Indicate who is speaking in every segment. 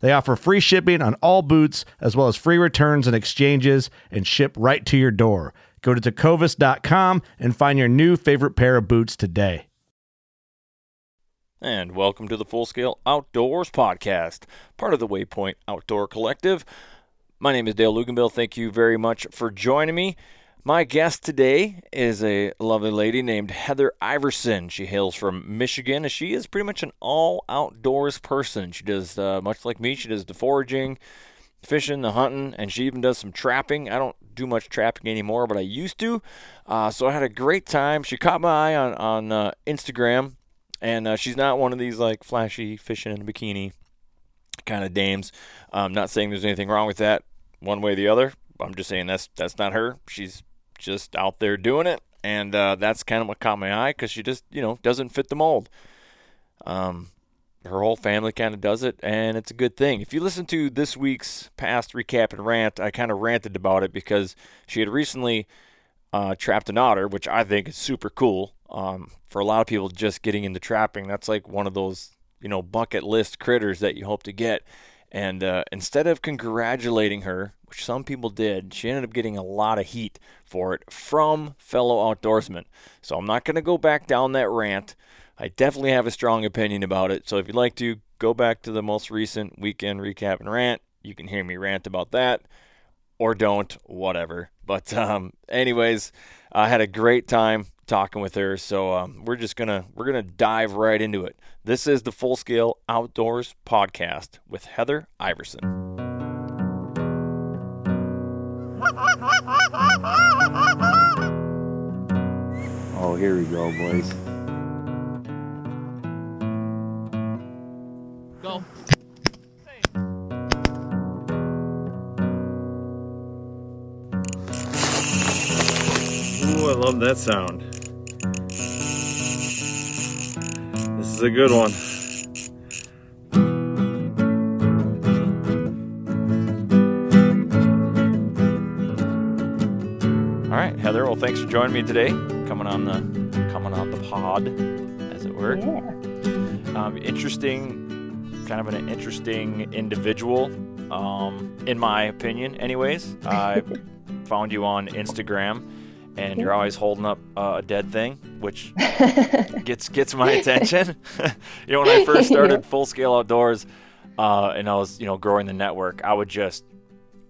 Speaker 1: They offer free shipping on all boots, as well as free returns and exchanges, and ship right to your door. Go to tecovas.com and find your new favorite pair of boots today.
Speaker 2: And welcome to the Full Scale Outdoors Podcast, part of the Waypoint Outdoor Collective. My name is Dale Luganbill. Thank you very much for joining me. My guest today is a lovely lady named Heather Iverson. She hails from Michigan, and she is pretty much an all outdoors person. She does, uh, much like me, she does the foraging, fishing, the hunting, and she even does some trapping. I don't do much trapping anymore, but I used to. Uh, so I had a great time. She caught my eye on, on uh, Instagram, and uh, she's not one of these like flashy fishing in a bikini kind of dames. I'm not saying there's anything wrong with that one way or the other. I'm just saying that's that's not her. She's just out there doing it, and uh, that's kind of what caught my eye because she just you know doesn't fit the mold. Um, her whole family kind of does it, and it's a good thing. If you listen to this week's past recap and rant, I kind of ranted about it because she had recently uh, trapped an otter, which I think is super cool. Um, for a lot of people, just getting into trapping, that's like one of those you know bucket list critters that you hope to get. And uh, instead of congratulating her, which some people did, she ended up getting a lot of heat for it from fellow outdoorsmen. So I'm not going to go back down that rant. I definitely have a strong opinion about it. So if you'd like to go back to the most recent weekend recap and rant, you can hear me rant about that or don't, whatever. But um, anyways, I had a great time talking with her. So um, we're just gonna we're gonna dive right into it. This is the Full Scale Outdoors podcast with Heather Iverson.
Speaker 3: Here we go, boys.
Speaker 4: Go.
Speaker 3: Ooh, I love that sound. This is a good one.
Speaker 2: All right, Heather. Well, thanks for joining me today. Coming on the coming on the pod, as it were. Um, interesting, kind of an interesting individual, um, in my opinion. Anyways, I found you on Instagram, and you're always holding up uh, a dead thing, which gets gets my attention. you know, when I first started Full Scale Outdoors, uh, and I was you know growing the network, I would just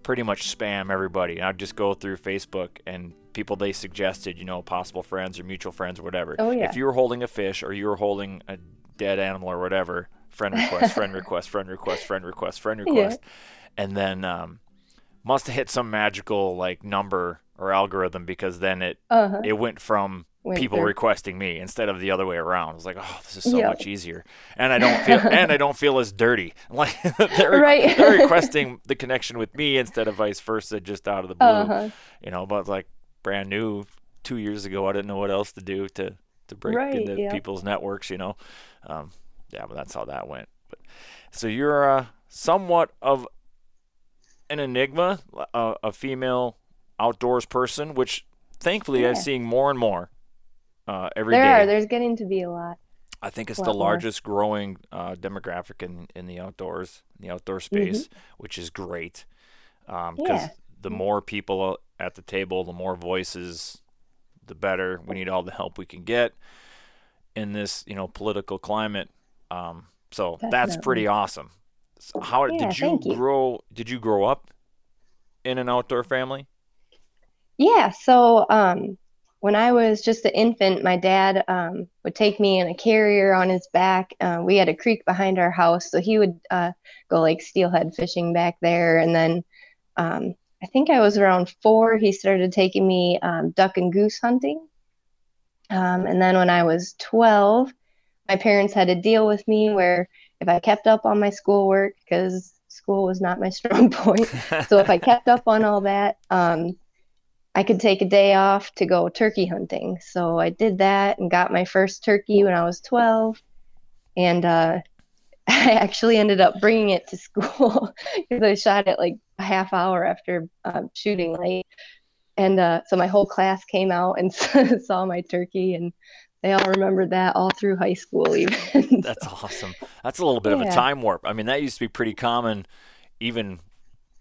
Speaker 2: pretty much spam everybody. I'd just go through Facebook and people they suggested, you know, possible friends or mutual friends or whatever.
Speaker 5: Oh, yeah.
Speaker 2: If you were holding a fish or you were holding a dead animal or whatever, friend request, friend request, friend request, friend request, friend
Speaker 5: Yeah.
Speaker 2: request, and then um, must have hit some magical like number or algorithm because then it
Speaker 5: Uh-huh.
Speaker 2: it went from
Speaker 5: Went
Speaker 2: people
Speaker 5: through.
Speaker 2: requesting me instead of the other way around. I was like, oh, this is so
Speaker 5: Yeah.
Speaker 2: much easier, and I don't feel and I don't feel as dirty. Like they're
Speaker 5: Right.
Speaker 2: they're requesting the connection with me instead of vice versa, just out of the blue.
Speaker 5: Uh-huh.
Speaker 2: You know, but like brand new two years ago, I didn't know what else to do to to break
Speaker 5: Right,
Speaker 2: into
Speaker 5: yeah.
Speaker 2: people's networks. You know, um, yeah, but that's how that went. But so you're uh, somewhat of an enigma, a, a female outdoors person, which thankfully I'm
Speaker 4: Yeah.
Speaker 2: seeing more and more uh, every
Speaker 4: there
Speaker 2: day.
Speaker 4: are. There's getting to be a lot.
Speaker 2: I think it's the
Speaker 4: lot more.
Speaker 2: largest growing uh, demographic in, in the outdoors, in the outdoor space, which is great.
Speaker 4: Mm-hmm. Yeah.
Speaker 2: The more people at the table, the more voices, the better. We need all the help we can get in this, you know, political climate. Um, so that's pretty awesome. So how
Speaker 4: Yeah,
Speaker 2: did you,
Speaker 4: you.
Speaker 2: grow? Did you grow up in an outdoor family?
Speaker 4: Yeah, so um, when I was just an infant, my dad um, would take me in a carrier on his back. Uh, we had a creek behind our house, so he would uh, go like steelhead fishing back there. And then um, I think I was around four, he started taking me um, duck and goose hunting. Um, and then when I was 12, my parents had a deal with me where if I kept up on my schoolwork, because school was not my strong point, so if I kept up on all that, um, I could take a day off to go turkey hunting. So I did that and got my first turkey when I was 12. And uh, I actually ended up bringing it to school because I shot it like a half hour after um, shooting late. And uh, so my whole class came out and saw my turkey, and they all remembered that all through high school, even.
Speaker 2: That's awesome. That's a little bit of a time warp. I mean, that used to be pretty common, even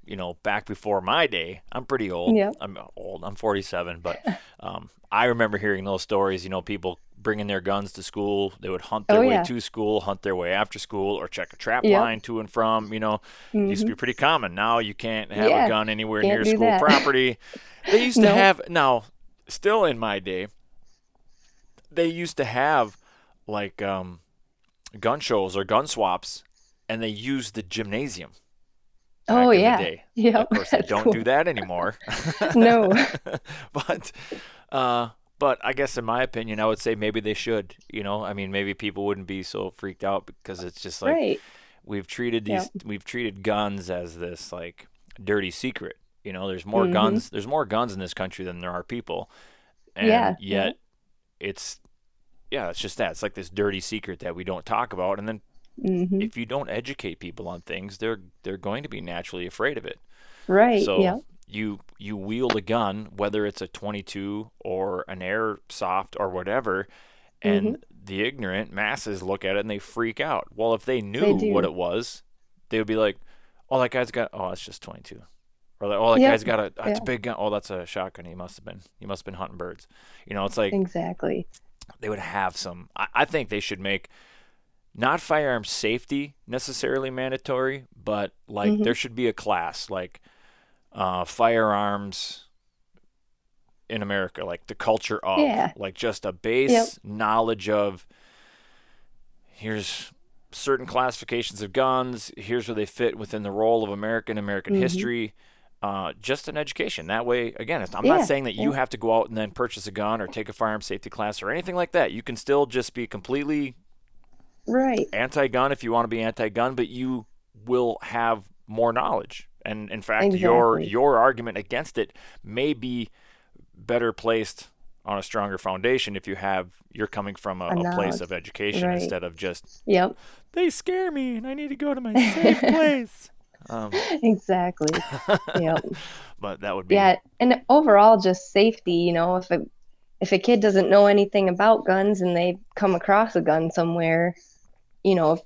Speaker 2: you know back before my day. I'm pretty old.
Speaker 4: Yep.
Speaker 2: I'm old. I'm 47, but um, I remember hearing those stories. You know, people bringing their guns to school. They would hunt their
Speaker 4: Oh,
Speaker 2: way
Speaker 4: yeah.
Speaker 2: to school, hunt their way after school, or check a trap
Speaker 4: Yep.
Speaker 2: line to and from. You know, it used to be pretty common. Now you can't have a gun anywhere
Speaker 4: can't
Speaker 2: near school
Speaker 4: that.
Speaker 2: property. They used to have now, still in my day, they used to have like um, gun shows or gun swaps, and they used the gymnasium.
Speaker 4: Oh,
Speaker 2: the
Speaker 4: yeah.
Speaker 2: Of course, they don't
Speaker 4: cool.
Speaker 2: do that anymore.
Speaker 4: No.
Speaker 2: but uh, but I guess in my opinion, I would say maybe they should. You know, I mean, maybe people wouldn't be so freaked out because it's just like
Speaker 4: right.
Speaker 2: we've treated these
Speaker 4: Yep.
Speaker 2: we've treated guns as this like dirty secret. You know, there's more
Speaker 4: Mhm.
Speaker 2: guns there's more guns in this country than there are people. And
Speaker 4: Yeah, yeah.
Speaker 2: yet it's yeah, it's just that. It's like this dirty secret that we don't talk about and then
Speaker 4: hmm
Speaker 2: if you don't educate people on things, they're they're going to be naturally afraid of it.
Speaker 4: Right.
Speaker 2: So
Speaker 4: yeah.
Speaker 2: you you wield a gun, whether it's a 22 or an airsoft or whatever, and
Speaker 4: Mm-hmm.
Speaker 2: the ignorant masses look at it and they freak out. Well, if they knew
Speaker 4: do.
Speaker 2: what it was, they would be like, "Oh, that guy's got oh, it's just 22," or like, "Oh, that guy's got a oh, it's a big gun. Oh, that's a shotgun. He must have been he must have been hunting birds." You know, it's like
Speaker 4: Exactly.
Speaker 2: they would have some. I, I think they should make not firearm safety necessarily mandatory, but like
Speaker 4: Mhm.
Speaker 2: there should be a class like uh, firearms in America, like the culture of,
Speaker 4: Yeah.
Speaker 2: like just a base
Speaker 4: Yep.
Speaker 2: knowledge of. Here's certain classifications of guns. Here's where they fit within the role of American American
Speaker 4: Mhm.
Speaker 2: history. Uh, just an education. That way, again, I'm
Speaker 4: Yeah,
Speaker 2: not saying that you
Speaker 4: yeah.
Speaker 2: have to go out and then purchase a gun or take a firearm safety class or anything like that. You can still just be completely
Speaker 4: Right.
Speaker 2: anti-gun if you want to be anti-gun, but you will have more knowledge. And in fact, your
Speaker 4: Exactly.
Speaker 2: your argument against it may be better placed on a stronger foundation if you have you're coming from a,
Speaker 4: A
Speaker 2: a place of education
Speaker 4: Right.
Speaker 2: instead of just
Speaker 4: Yep.
Speaker 2: they scare me and I need to go to my safe place. Um,
Speaker 4: Exactly. Yep.
Speaker 2: but that would be
Speaker 4: Yeah, and overall, just safety. You know, if a if a kid doesn't know anything about guns and they come across a gun somewhere, you know,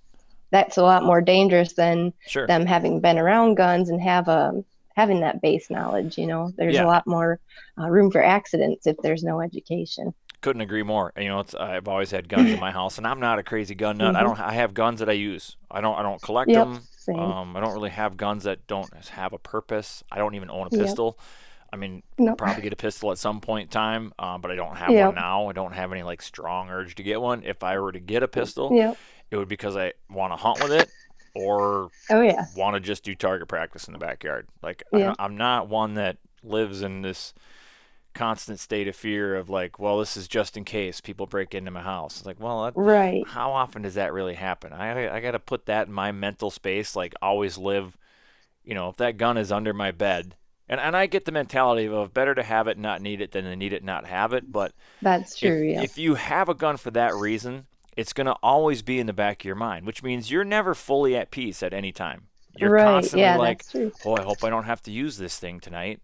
Speaker 4: that's a lot more dangerous than
Speaker 2: sure.
Speaker 4: them having been around guns and have a having that base knowledge. You know, there's
Speaker 2: Yeah.
Speaker 4: a lot more uh, room for accidents if there's no education.
Speaker 2: couldn't agree more. You know, it's, I've always had guns in my house, and I'm not a crazy gun nut. I
Speaker 4: Mhm.
Speaker 2: don't. I have guns that I use. I don't. I don't collect
Speaker 4: Yep,
Speaker 2: them.
Speaker 4: same.
Speaker 2: Um, I don't really have guns that don't have a purpose. I don't even own a pistol. Yep. I mean,
Speaker 4: Nope.
Speaker 2: probably get a pistol at some point in time, um, but I don't have
Speaker 4: Yep.
Speaker 2: one now. I don't have any like strong urge to get one. If I were to get a pistol,
Speaker 4: Yep.
Speaker 2: It would be because I want to hunt with it, or
Speaker 4: Oh yeah.
Speaker 2: want to just do target practice in the backyard. Like
Speaker 4: Yeah.
Speaker 2: I, I'm not one that lives in this constant state of fear of like, well, this is just in case people break into my house. It's like, well, that,
Speaker 4: Right.
Speaker 2: how often does that really happen? I I got to put that in my mental space. Like always live, you know, if that gun is under my bed. And, and I get the mentality of better to have it, not need it, than to need it, not have it. But
Speaker 4: That's true.
Speaker 2: if,
Speaker 4: yeah.
Speaker 2: if you have a gun for that reason, it's going to always be in the back of your mind, which means you're never fully at peace at any time. You're
Speaker 4: right.
Speaker 2: constantly
Speaker 4: Yeah,
Speaker 2: like, oh, I hope I don't have to use this thing tonight.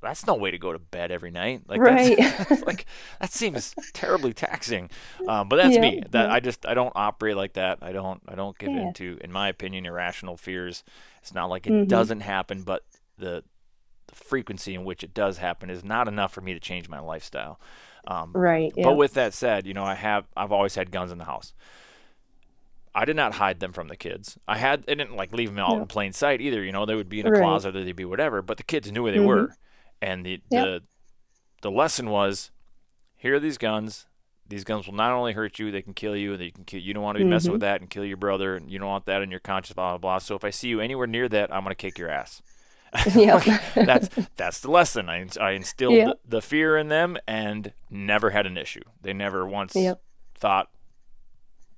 Speaker 2: that's no way to go to bed every night. Like
Speaker 4: Right.
Speaker 2: that's, like that seems terribly taxing. Um, but that's
Speaker 4: Yeah,
Speaker 2: me. That
Speaker 4: yeah.
Speaker 2: I just I don't operate like that. I don't I don't give
Speaker 4: Yeah.
Speaker 2: into, in my opinion, irrational fears. It's not like it
Speaker 4: Mhm.
Speaker 2: doesn't happen, but the the frequency in which it does happen is not enough for me to change my lifestyle. Um,
Speaker 4: Right. Yeah.
Speaker 2: but with that said, you know, I have I've always had guns in the house. I did not hide them from the kids. I had I didn't like leave them out
Speaker 4: No.
Speaker 2: in plain sight either. You know, they would be in a
Speaker 4: Right.
Speaker 2: closet or they'd be whatever. But the kids knew where they
Speaker 4: Mhm.
Speaker 2: were, and the
Speaker 4: Yep.
Speaker 2: the the lesson was, here are these guns. These guns will not only hurt you, they can kill you. And they can kill. You don't want to be messing
Speaker 4: Mhm.
Speaker 2: with that and kill your brother, and you don't want that in your conscience. Blah blah blah. So if I see you anywhere near that, I'm gonna kick your ass.
Speaker 4: Yep.
Speaker 2: that's that's the lesson. I I instilled
Speaker 4: Yep.
Speaker 2: the, the fear in them and never had an issue. They never once
Speaker 4: Yep.
Speaker 2: thought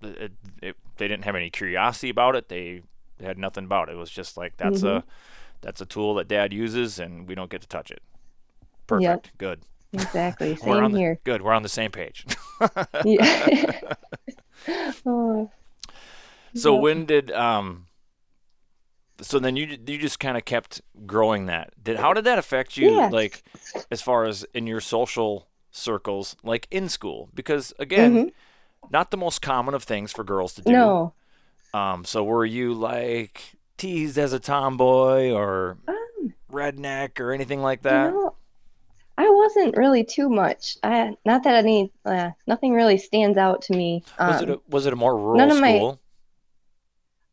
Speaker 2: it, it, they didn't have any curiosity about it. They had nothing about it. It was just like that's
Speaker 4: Mm-hmm.
Speaker 2: a that's a tool that Dad uses, and we don't get to touch it. Perfect. Good.
Speaker 4: Exactly.
Speaker 2: We're on
Speaker 4: Same
Speaker 2: the,
Speaker 4: here.
Speaker 2: Good. We're on the same page.
Speaker 4: Yeah. oh,
Speaker 2: so when did um? So then you you just kind of kept growing that. Did how did that affect you?
Speaker 4: Yeah.
Speaker 2: Like as far as in your social circles, like in school, because again, not the most common of things for girls to do.
Speaker 4: Mm-hmm. no.
Speaker 2: Um, so were you like teased as a tomboy or
Speaker 4: Um,
Speaker 2: redneck or anything like
Speaker 4: you
Speaker 2: that?
Speaker 4: know, I wasn't really too much. I not that any uh, nothing really stands out to me. Um,
Speaker 2: was it a, was it a more rural
Speaker 4: none of my-
Speaker 2: school?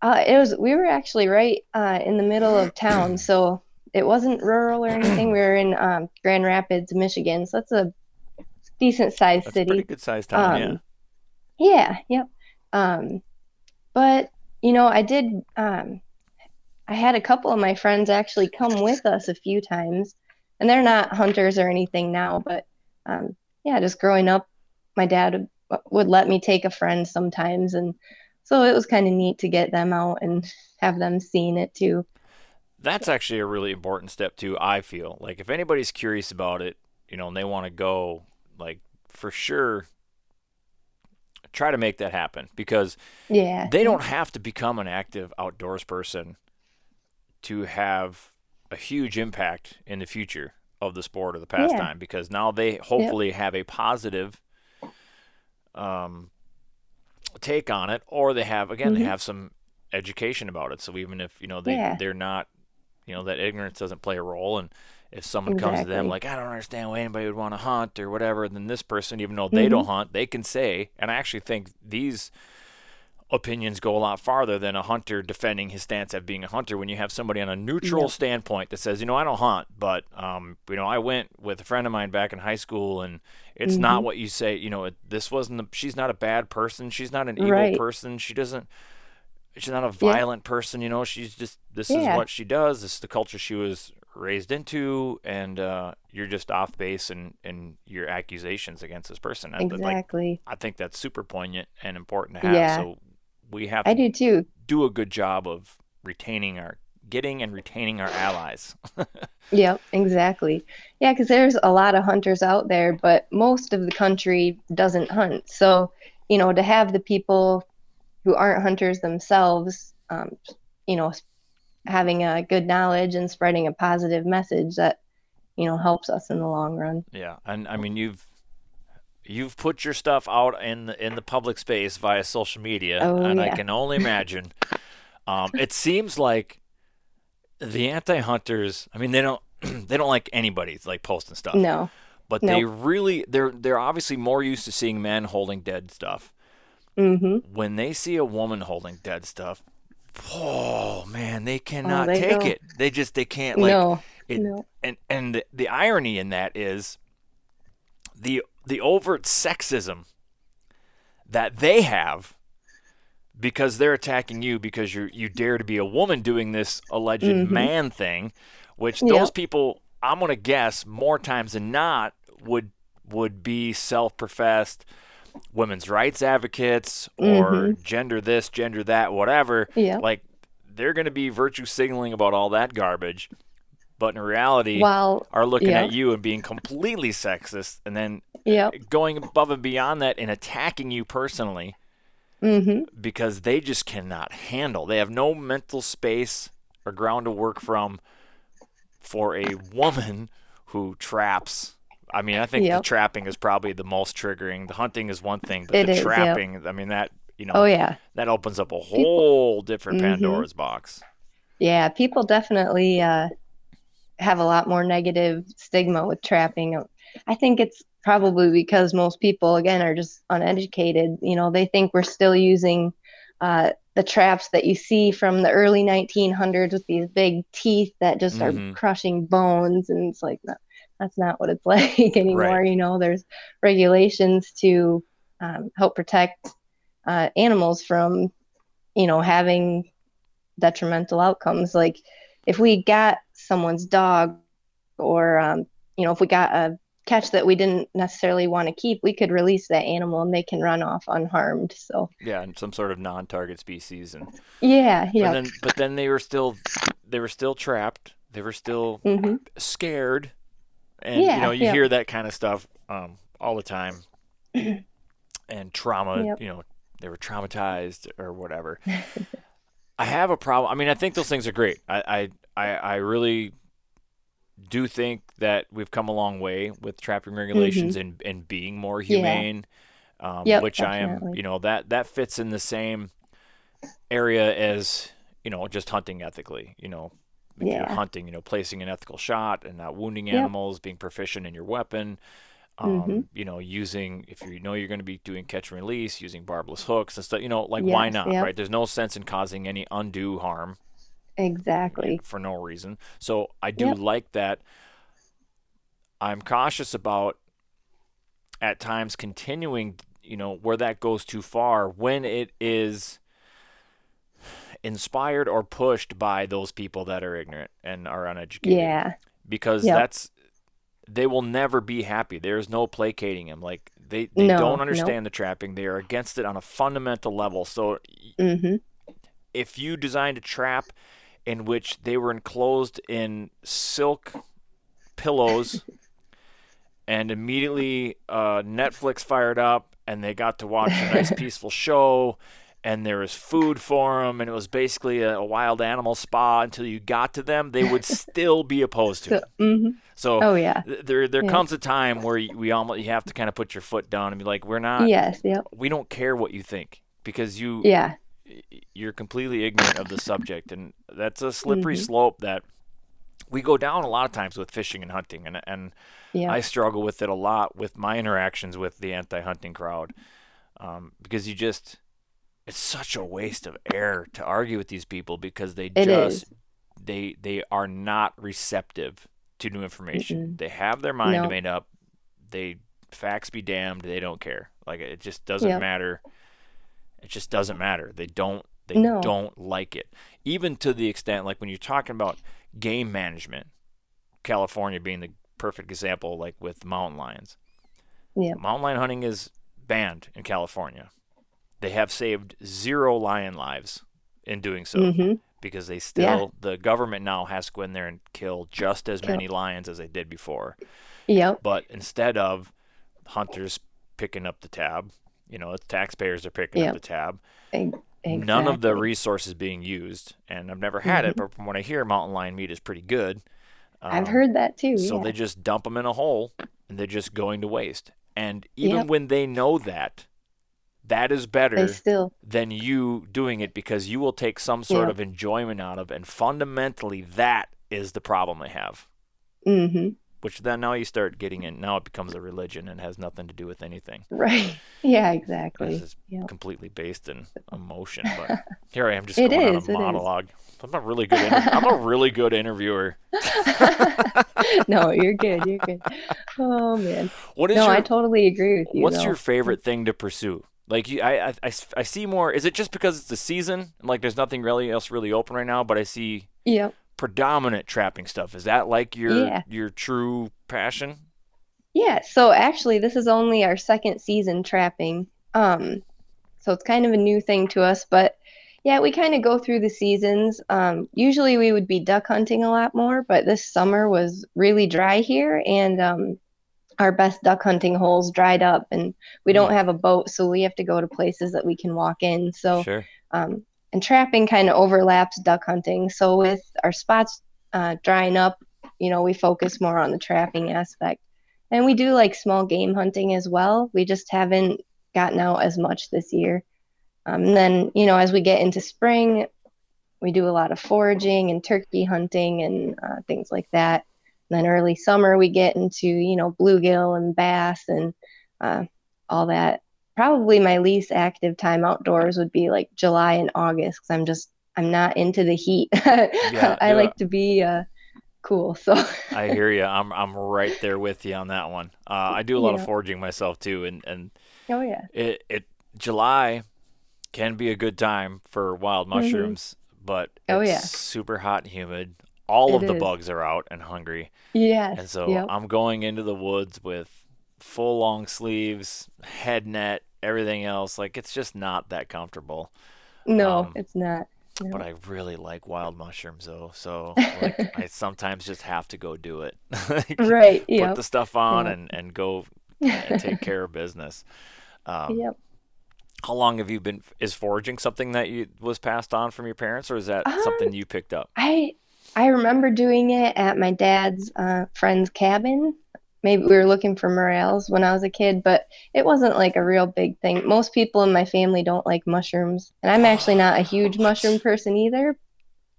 Speaker 4: Uh, it was we were actually right uh, in the middle of town, so it wasn't rural or anything. We were in um, Grand Rapids, Michigan, so that's a decent sized
Speaker 2: That's a pretty
Speaker 4: city.
Speaker 2: good sized town, yeah.
Speaker 4: Um, Yeah, yep. Um, but you know, I did. Um, I had a couple of my friends actually come with us a few times, and they're not hunters or anything now, but um, yeah, just growing up, my dad would, would let me take a friend sometimes, and so it was kind of neat to get them out and have them seeing it too.
Speaker 2: That's actually a really important step too. I feel like if anybody's curious about it, you know, and they want to go, like for sure, try to make that happen because
Speaker 4: Yeah.
Speaker 2: they don't have to become an active outdoors person to have a huge impact in the future of the sport or the pastime because now they hopefully have a positive um, take on it or they have again they
Speaker 4: Mhm.
Speaker 2: have some education about it so even if you know they
Speaker 4: Yeah.
Speaker 2: they're not you know that ignorance doesn't play a role and if someone comes to them like I don't understand why anybody would want to hunt or whatever then this person even though they don't hunt they can say and I actually think these opinions go a lot farther than a hunter defending his stance of being a hunter when you have somebody on a neutral
Speaker 4: Yep.
Speaker 2: standpoint that says you know I don't hunt but um you know I went with a friend of mine back in high school and it's
Speaker 4: Mm-hmm.
Speaker 2: not what you say you know it, this wasn't a, she's not a bad person she's not an evil
Speaker 4: Right.
Speaker 2: person she doesn't she's not a violent person you know she's just this is what she does this is the culture she was raised into and uh you're just off base in in your accusations against this person And, like,
Speaker 4: Exactly.
Speaker 2: I think that's super poignant and important to have.
Speaker 4: Yeah.
Speaker 2: So we have
Speaker 4: I
Speaker 2: to
Speaker 4: do too.
Speaker 2: do a good job of retaining our, getting and retaining our allies.
Speaker 4: Yep, exactly. Yeah, because there's a lot of hunters out there, but most of the country doesn't hunt. So, you know, to have the people who aren't hunters themselves, um, you know, having a good knowledge and spreading a positive message that, you know, helps us in the long run.
Speaker 2: yeah, and I mean you've you've put your stuff out in the in the public space via social media,
Speaker 4: Oh,
Speaker 2: and I can only imagine. um, it seems like the anti-hunters. I mean, they don't they don't like anybody like posting stuff.
Speaker 4: No.
Speaker 2: but
Speaker 4: no.
Speaker 2: they really they're they're obviously more used to seeing men holding dead stuff.
Speaker 4: Mm-hmm.
Speaker 2: when they see a woman holding dead stuff, oh man, they cannot
Speaker 4: they
Speaker 2: take
Speaker 4: don't.
Speaker 2: it. They just they can't like
Speaker 4: no.
Speaker 2: it.
Speaker 4: no.
Speaker 2: And and the, the irony in that is the the overt sexism that they have because they're attacking you because you you dare to be a woman doing this alleged
Speaker 4: Mhm.
Speaker 2: man thing, which those people I'm gonna guess more times than not would would be self-professed women's rights advocates or gender this, gender that, whatever.
Speaker 4: Mm-hmm. Yeah.
Speaker 2: Like they're gonna be virtue signaling about all that garbage, but in reality are looking
Speaker 4: yeah.
Speaker 2: at you and being completely sexist and then
Speaker 4: yep.
Speaker 2: going above and beyond that and attacking you personally
Speaker 4: Mm-hmm.
Speaker 2: because they just cannot handle. They have no mental space or ground to work from for a woman who traps. I mean, I think the trapping is probably the most triggering. The hunting is one thing, but
Speaker 4: It
Speaker 2: the
Speaker 4: is, yep.
Speaker 2: trapping, I mean, that you know,
Speaker 4: Oh yeah.
Speaker 2: that opens up a whole different
Speaker 4: Mhm.
Speaker 2: Pandora's box.
Speaker 4: Yeah, people definitely uh, have a lot more negative stigma with trapping. I think it's probably because most people, again, are just uneducated. You know, they think we're still using uh, the traps that you see from the early 1900s with these big teeth that just
Speaker 2: Mhm.
Speaker 4: are crushing bones. And it's like, no, that's not what it's like anymore.
Speaker 2: Right.
Speaker 4: You know, there's regulations to um, help protect uh, animals from, you know, having detrimental outcomes. Like if we got someone's dog or, um, you know, if we got a catch that we didn't necessarily want to keep, we could release that animal and they can run off unharmed. So
Speaker 2: Yeah, and some sort of non-target species, and
Speaker 4: yeah,
Speaker 2: but
Speaker 4: yeah.
Speaker 2: then but then they were still they were still trapped. They were still
Speaker 4: hmm
Speaker 2: scared, and you know you
Speaker 4: yeah.
Speaker 2: hear that kind of stuff um, all the time, and trauma.
Speaker 4: Yep.
Speaker 2: You know, they were traumatized or whatever. I have a problem. I mean, I think those things are great. I I I, I really do think that we've come a long way with trapping regulations and and being more
Speaker 4: Mm-hmm. Yeah.
Speaker 2: humane. Um,
Speaker 4: Yep,
Speaker 2: which I am, you know, that that fits in the same area as you know, just hunting ethically. You know, if you're hunting, you know, placing an ethical shot and not wounding
Speaker 4: Yep.
Speaker 2: animals, being proficient in your weapon. Um,
Speaker 4: Mhm.
Speaker 2: You know, using if you know you're going to be doing catch and release, using barbless hooks and stuff. You know, like why not,
Speaker 4: yep.
Speaker 2: right? There's no sense in causing any undue harm
Speaker 4: Exactly.
Speaker 2: for no reason. So I do
Speaker 4: Yep.
Speaker 2: like that. I'm cautious about at times continuing, you know, where that goes too far when it is inspired or pushed by those people that are ignorant and are uneducated.
Speaker 4: Yeah.
Speaker 2: Because
Speaker 4: Yep.
Speaker 2: that's they will never be happy. There's no placating them. Like they, they
Speaker 4: No,
Speaker 2: don't understand the trapping. They are against it on a fundamental level. So
Speaker 4: hmm
Speaker 2: if you designed a trap in which they were enclosed in silk pillows and immediately uh, Netflix fired up and they got to watch a nice peaceful show and there was food for them and it was basically a, a wild animal spa until you got to them, they would still be opposed to
Speaker 4: So,
Speaker 2: it.
Speaker 4: hmm
Speaker 2: So
Speaker 4: Oh yeah.
Speaker 2: th- there there
Speaker 4: Yeah.
Speaker 2: comes a time where you, we almost you have to kind of put your foot down and be like, we're not,
Speaker 4: Yes. Yep.
Speaker 2: we don't care what you think because you
Speaker 4: Yeah.
Speaker 2: You're completely ignorant of the subject and that's a slippery
Speaker 4: Mhm.
Speaker 2: slope that we go down a lot of times with fishing and hunting and and
Speaker 4: Yeah.
Speaker 2: I struggle with it a lot with my interactions with the anti-hunting crowd um, because you just it's such a waste of air to argue with these people because they
Speaker 4: It
Speaker 2: just
Speaker 4: is.
Speaker 2: they they are not receptive to new information.
Speaker 4: Mm-mm.
Speaker 2: They have their mind
Speaker 4: No.
Speaker 2: made up. They facts be damned. They don't care. Like it just doesn't matter. It just doesn't matter. They don't. They
Speaker 4: No.
Speaker 2: don't like it. Even to the extent, like when you're talking about game management, California being the perfect example, like with mountain lions.
Speaker 4: Yeah.
Speaker 2: Mountain lion hunting is banned in California. They have saved zero lion lives in doing so
Speaker 4: hmm
Speaker 2: because they still the government now has to go in there and kill just as many lions as they did before.
Speaker 4: Yep.
Speaker 2: But instead of hunters picking up the tab, you know, the taxpayers are picking
Speaker 4: Yep.
Speaker 2: up the tab.
Speaker 4: Ex-
Speaker 2: None of the
Speaker 4: exactly.
Speaker 2: resources being used, and I've never had it,
Speaker 4: Mhm.
Speaker 2: but from what I hear, mountain lion meat is pretty good.
Speaker 4: I've
Speaker 2: Um,
Speaker 4: heard that too.
Speaker 2: So
Speaker 4: yeah.
Speaker 2: they just dump them in a hole, and they're just going to waste. And even
Speaker 4: Yep.
Speaker 2: when they know that, that is better
Speaker 4: still.
Speaker 2: than you doing it because you will take some sort of enjoyment out of and fundamentally that is the problem they have
Speaker 4: hmm
Speaker 2: which then now you start getting in now it becomes a religion and has nothing to do with anything
Speaker 4: Right. Yeah. Exactly.
Speaker 2: this is
Speaker 4: Yep.
Speaker 2: completely based in emotion but here i am just
Speaker 4: It
Speaker 2: going
Speaker 4: is,
Speaker 2: on a
Speaker 4: is.
Speaker 2: monologue i'm a really good inter- i'm a really good interviewer
Speaker 4: no, you're good. You're good. Oh man.
Speaker 2: what is
Speaker 4: No,
Speaker 2: your
Speaker 4: I totally agree with you.
Speaker 2: what's
Speaker 4: though.
Speaker 2: your favorite thing to pursue like you, I, I- I I see more is it just because it's the season like there's nothing really else really open right now but i see
Speaker 4: Yep.
Speaker 2: Predominant trapping stuff. Is that like your
Speaker 4: Yeah.
Speaker 2: your true passion?
Speaker 4: Yeah, so actually this is only our second season trapping. Um, so it's kind of a new thing to us, but yeah, we kind of go through the seasons. Um, usually we would be duck hunting a lot more, but this summer was really dry here and um, our best duck hunting holes dried up and we don't
Speaker 2: Hmm.
Speaker 4: have a boat, so we have to go to places that we can walk in. So
Speaker 2: Sure.
Speaker 4: um, and trapping kind of overlaps duck hunting. So with our spots uh, drying up, you know, we focus more on the trapping aspect. And we do like small game hunting as well. We just haven't gotten out as much this year. Um, and then, you know, as we get into spring, we do a lot of foraging and turkey hunting and uh, things like that. And then early summer, we get into, you know, bluegill and bass and uh, all that. Probably my least active time outdoors would be like July and August because I'm just, I'm not into the heat.
Speaker 2: Yeah,
Speaker 4: I
Speaker 2: yeah.
Speaker 4: like to be uh, cool. So,
Speaker 2: I hear you. I'm I'm right there with you on that one. Uh, I do a lot of
Speaker 4: Yeah.
Speaker 2: foraging myself too, and and
Speaker 4: oh, yeah.
Speaker 2: it it July can be a good time for wild mushrooms, but it's
Speaker 4: Mm-hmm. Oh, yeah.
Speaker 2: super hot and humid. All of the
Speaker 4: is.
Speaker 2: bugs are out and hungry,
Speaker 4: Yes.
Speaker 2: and so
Speaker 4: yep.
Speaker 2: I'm going into the woods with full long sleeves, head net, everything else. Like it's just not that comfortable.
Speaker 4: no,
Speaker 2: um,
Speaker 4: it's not. No.
Speaker 2: But I really like wild mushrooms though, so like I sometimes just have to go do it. Like,
Speaker 4: right.
Speaker 2: Put
Speaker 4: Yep.
Speaker 2: the stuff on
Speaker 4: Yep.
Speaker 2: and and go and take care of business. Um,
Speaker 4: yep.
Speaker 2: How long have you been? Is foraging something that you was passed on from your parents, or is that
Speaker 4: Um,
Speaker 2: something you picked up?
Speaker 4: I I remember doing it at my dad's uh, friend's cabin. Maybe we were looking for morels when I was a kid, but it wasn't like a real big thing. Most people in my family don't like mushrooms, and I'm actually not a huge mushroom person either.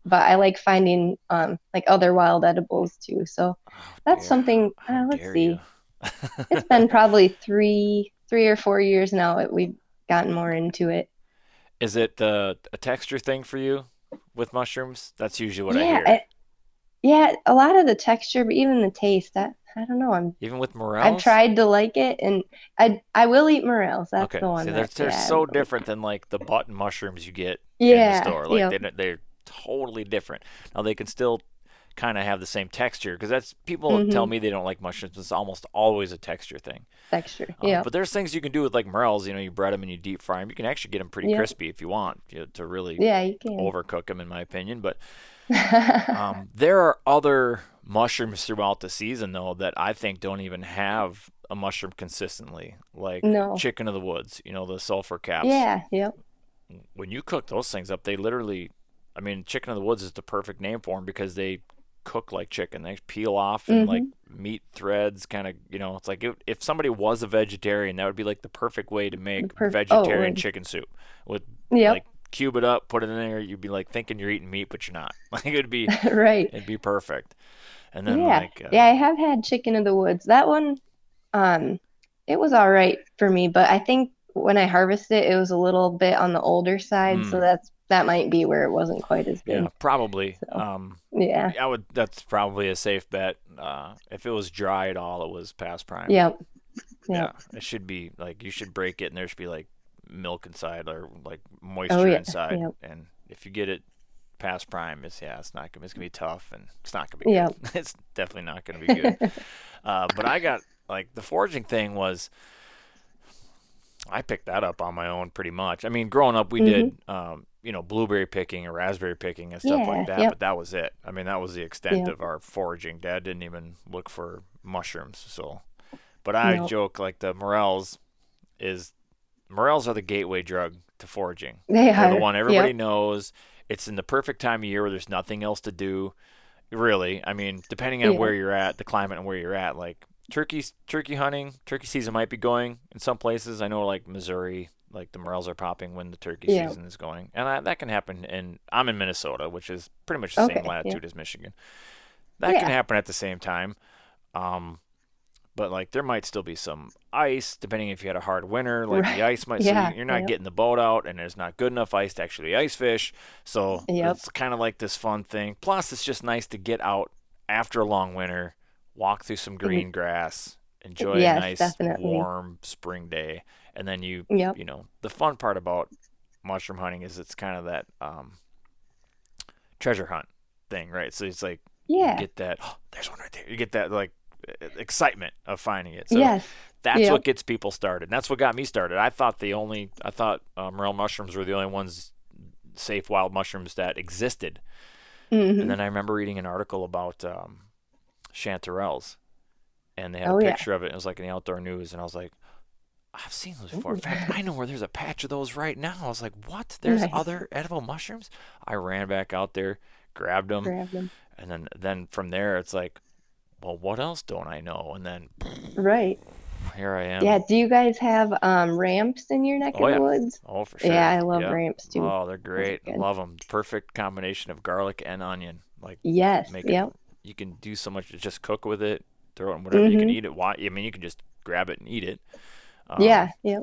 Speaker 4: But I like finding um, like other wild edibles too. So
Speaker 2: Oh,
Speaker 4: that's
Speaker 2: dear.
Speaker 4: something. Uh, let's see. It's been probably three three or four years now that we've gotten more into it.
Speaker 2: Is it uh, a texture thing for you with mushrooms? That's usually what I hear.
Speaker 4: I- yeah, a lot of the texture, but even the taste. That I don't know. I'm
Speaker 2: Even with morels.
Speaker 4: I've tried to like it, and I I will eat morels. That's
Speaker 2: Okay,
Speaker 4: the one.
Speaker 2: see, they're, they're
Speaker 4: yeah,
Speaker 2: so different than like the button mushrooms you get
Speaker 4: Yeah,
Speaker 2: in the store. Like they they're totally different. Now they can still kind of have the same texture because that's people tell
Speaker 4: Mhm.
Speaker 2: me they don't like mushrooms. It's almost always a texture thing.
Speaker 4: texture.
Speaker 2: Um,
Speaker 4: yeah,
Speaker 2: But there's things you can do with like morels. You know, you bread them and you deep fry them. You can actually get them pretty crispy if you want you know, to really
Speaker 4: yeah, you can.
Speaker 2: overcook them, in my opinion. But um, there are other mushrooms throughout the season though that I think don't even have a mushroom consistently, like
Speaker 4: No.
Speaker 2: chicken of the woods. You know, the sulfur caps.
Speaker 4: yeah, yep,
Speaker 2: When you cook those things up, they literally, I mean, chicken of the woods is the perfect name for them because they cook like chicken. They peel off and like
Speaker 4: Mm-hmm.
Speaker 2: meat threads, kind of. You know, it's like if, if somebody was a vegetarian, that would be like the perfect way to make
Speaker 4: perf- oh,
Speaker 2: vegetarian
Speaker 4: would.
Speaker 2: chicken soup with
Speaker 4: yep,
Speaker 2: like cube it up, put it in there. You'd be like thinking you're eating meat, but you're not. Like it'd be
Speaker 4: right.
Speaker 2: it'd be perfect. And then
Speaker 4: yeah,
Speaker 2: like uh,
Speaker 4: yeah, I have had chicken in the woods. That one, um, it was all right for me, but I think when I harvested it, it was a little bit on the older side, so
Speaker 2: Mm.
Speaker 4: that's that might be where it wasn't quite as good.
Speaker 2: yeah, probably.
Speaker 4: So.
Speaker 2: Um,
Speaker 4: Yeah,
Speaker 2: I would. That's probably a safe bet. Uh, if it was dry at all, it was past prime.
Speaker 4: yep,
Speaker 2: Yeah, it should be like you should break it, and there should be like milk inside or like
Speaker 4: Oh,
Speaker 2: moisture
Speaker 4: yeah,
Speaker 2: inside.
Speaker 4: yep.
Speaker 2: And if you get it past prime, it's yeah, it's not gonna. It's gonna be tough, and it's not gonna be
Speaker 4: Yep.
Speaker 2: good. it's definitely not gonna be good. uh, but I got like the foraging thing was. I picked that up on my own pretty much. I mean, growing up, we did, um, you know, blueberry picking or raspberry picking and stuff
Speaker 4: Mm-hmm. Yeah,
Speaker 2: like that.
Speaker 4: yep.
Speaker 2: But that was it. I mean, that was the extent of our foraging. Dad didn't even look for mushrooms. So, but I
Speaker 4: Nope.
Speaker 2: joke like the morels is morels are the gateway drug to foraging.
Speaker 4: they
Speaker 2: They're the one everybody
Speaker 4: Yep,
Speaker 2: knows. It's in the perfect time of year where there's nothing else to do. Really, I mean, depending on
Speaker 4: Yeah.
Speaker 2: where you're at, the climate and where you're at, like turkey turkey hunting, turkey season might be going in some places. I know like Missouri, like the morels are popping when the turkey
Speaker 4: Yeah.
Speaker 2: season is going, and I, that can happen. in I'm in Minnesota, which is pretty much the same
Speaker 4: Okay, yeah.
Speaker 2: latitude as Michigan. That can happen at the same time. Um, but like there might still be some ice, depending if you had a hard winter. Like the ice might,
Speaker 4: Yeah,
Speaker 2: so you're not
Speaker 4: yep.
Speaker 2: getting the boat out, and there's not good enough ice to actually ice fish. So
Speaker 4: Yep.
Speaker 2: it's kind of like this fun thing. Plus, it's just nice to get out after a long winter, walk through some green grass, enjoy
Speaker 4: Mm-hmm. Yes,
Speaker 2: a nice
Speaker 4: definitely.
Speaker 2: warm spring day, and then you,
Speaker 4: Yep.
Speaker 2: you know, the fun part about mushroom hunting is it's kind of that um, treasure hunt thing, right? So it's like you
Speaker 4: yeah,
Speaker 2: get that. Oh, there's one right there. You get that like excitement of finding it. So
Speaker 4: yes,
Speaker 2: that's what gets people started. And that's what got me started. I thought the only I thought uh, morel mushrooms were the only ones safe wild mushrooms that existed.
Speaker 4: mhm.
Speaker 2: And then I remember reading an article about um, chanterelles, and they had
Speaker 4: Oh,
Speaker 2: a
Speaker 4: yeah.
Speaker 2: picture of it. It was like in the outdoor news, and I was like, I've seen those before. In fact, I know where there's a patch of those right now. I was like, what? There's other edible mushrooms? I ran back out there, grabbed them,
Speaker 4: grab them.
Speaker 2: and then then from there it's like well, what else don't I know? And then
Speaker 4: Right.
Speaker 2: here I am.
Speaker 4: Yeah. Do you guys have um ramps in your neck
Speaker 2: Oh,
Speaker 4: of
Speaker 2: yeah.
Speaker 4: the woods?
Speaker 2: Oh, for sure.
Speaker 4: Yeah, I love
Speaker 2: Yeah.
Speaker 4: ramps too.
Speaker 2: Oh, they're great. Love them. Perfect combination of garlic and onion. Like
Speaker 4: Yes.
Speaker 2: make it.
Speaker 4: Yep.
Speaker 2: You can do so much. Just cook with it. Throw it in whatever you can
Speaker 4: Mhm.
Speaker 2: eat it. Why? I mean, you can just grab it and eat it. Um,
Speaker 4: yeah. Yep.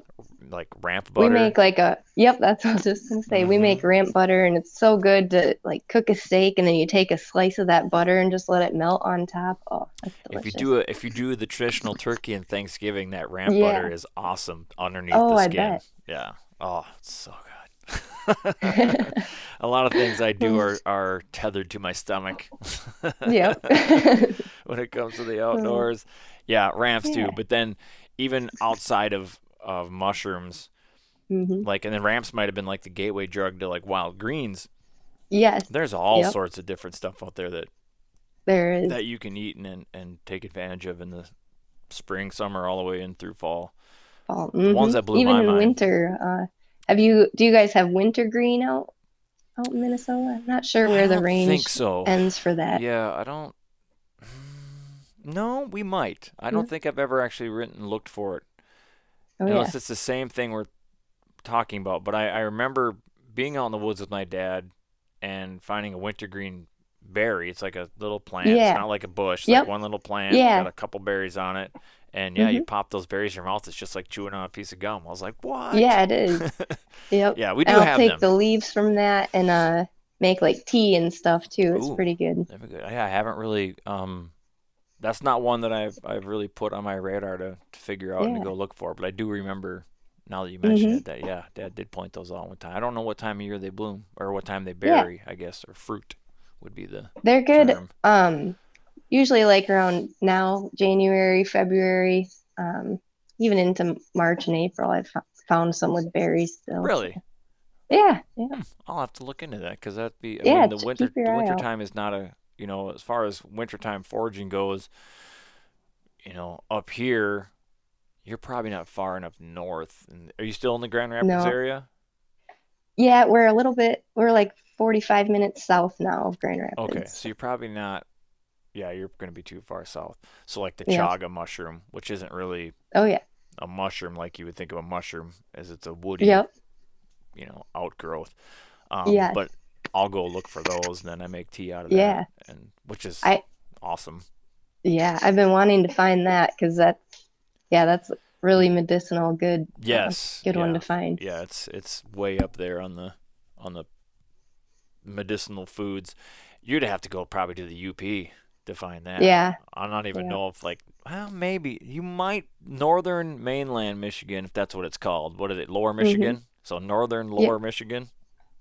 Speaker 2: Like ramp butter.
Speaker 4: We make like a yep, that's what I was just gonna say. We
Speaker 2: Mhm.
Speaker 4: make ramp butter and it's so good to like cook a steak and then you take a slice of that butter and just let it melt on top. Oh, that's
Speaker 2: if you do it, if you do the traditional turkey and Thanksgiving, that ramp
Speaker 4: Yeah.
Speaker 2: butter is awesome underneath
Speaker 4: Oh,
Speaker 2: the
Speaker 4: I bet.
Speaker 2: Yeah. Oh, it's so good. a lot of things I do are, are tethered to my stomach.
Speaker 4: Yep.
Speaker 2: when it comes to the outdoors. Yeah, ramps too. But then even outside of of mushrooms,
Speaker 4: hmm
Speaker 2: like and then ramps might have been like the gateway drug to like wild greens.
Speaker 4: Yes,
Speaker 2: There's all
Speaker 4: Yep.
Speaker 2: sorts of different stuff out there that
Speaker 4: there is.
Speaker 2: that you can eat and and, and take advantage of in the spring, summer, all the way in through fall.
Speaker 4: fall.
Speaker 2: The ones
Speaker 4: Mhm.
Speaker 2: that blew
Speaker 4: Even
Speaker 2: my
Speaker 4: in
Speaker 2: mind.
Speaker 4: winter. Uh, have you? Do you guys have winter green out out in Minnesota? I'm not sure where
Speaker 2: I
Speaker 4: the range
Speaker 2: so.
Speaker 4: ends for that.
Speaker 2: Yeah, I don't. No, we might. I don't think I've ever actually written and looked for it.
Speaker 4: Oh yeah.
Speaker 2: unless it's the same thing we're talking about. But I, I remember being out in the woods with my dad and finding a wintergreen berry. It's like a little plant.
Speaker 4: Yeah.
Speaker 2: It's not like a bush. It's
Speaker 4: Yep.
Speaker 2: like one little plant.
Speaker 4: Yeah.
Speaker 2: Got a couple berries on it. And yeah, you
Speaker 4: Mhm.
Speaker 2: pop those berries in your mouth. It's just like chewing on a piece of gum. I was like, what?
Speaker 4: Yeah, it is. Yep.
Speaker 2: yeah, we do
Speaker 4: I'll
Speaker 2: have
Speaker 4: take
Speaker 2: them.
Speaker 4: the leaves from that and uh make like tea and stuff too. It's
Speaker 2: Ooh.
Speaker 4: pretty good.
Speaker 2: That'd be good. Yeah, I haven't really. Um, that's not one that I've I've really put on my radar to, to figure out and to go look for. But I do remember now that you mention
Speaker 4: Mhm.
Speaker 2: it that yeah, Dad did point those out one time. I don't know what time of year they bloom or what time they
Speaker 4: Yeah.
Speaker 2: berry. I guess or fruit would be the
Speaker 4: They're good.
Speaker 2: term.
Speaker 4: Um, usually like around now, January, February, um, even into March and April, I've found some with berries still.
Speaker 2: Really,
Speaker 4: Yeah, yeah.
Speaker 2: I'll have to look into that because that'd be. I
Speaker 4: Yeah,
Speaker 2: mean, the winter the winter time is not a you know as far as wintertime foraging goes. You know, up here, you're probably not far enough north. And are you still in the Grand Rapids
Speaker 4: No.
Speaker 2: area?
Speaker 4: Yeah, we're a little bit, we're like 45 minutes south now of Grand Rapids.
Speaker 2: Okay, so you're probably not. Yeah, you're going to be too far south. So like the
Speaker 4: Yeah.
Speaker 2: chaga mushroom, which isn't really
Speaker 4: Oh, yeah.
Speaker 2: a mushroom like you would think of a mushroom, as it's a woody,
Speaker 4: Yep.
Speaker 2: you know, outgrowth. Um,
Speaker 4: Yes.
Speaker 2: But I'll go look for those, and then I make tea out of
Speaker 4: them.
Speaker 2: Yeah. and which is
Speaker 4: I-
Speaker 2: awesome.
Speaker 4: Yeah, I've been wanting to find that because that's, yeah, that's really medicinal, good. uh,
Speaker 2: Yes,
Speaker 4: good one to find.
Speaker 2: Yeah, it's it's way up there on the on the medicinal foods. You'd have to go probably to the UP to find that.
Speaker 4: Yeah.
Speaker 2: I don't even
Speaker 4: Yeah.
Speaker 2: know if like well maybe you might northern mainland Michigan if that's what it's called. What is it? Lower
Speaker 4: Mm-hmm.
Speaker 2: Michigan. So northern lower Michigan.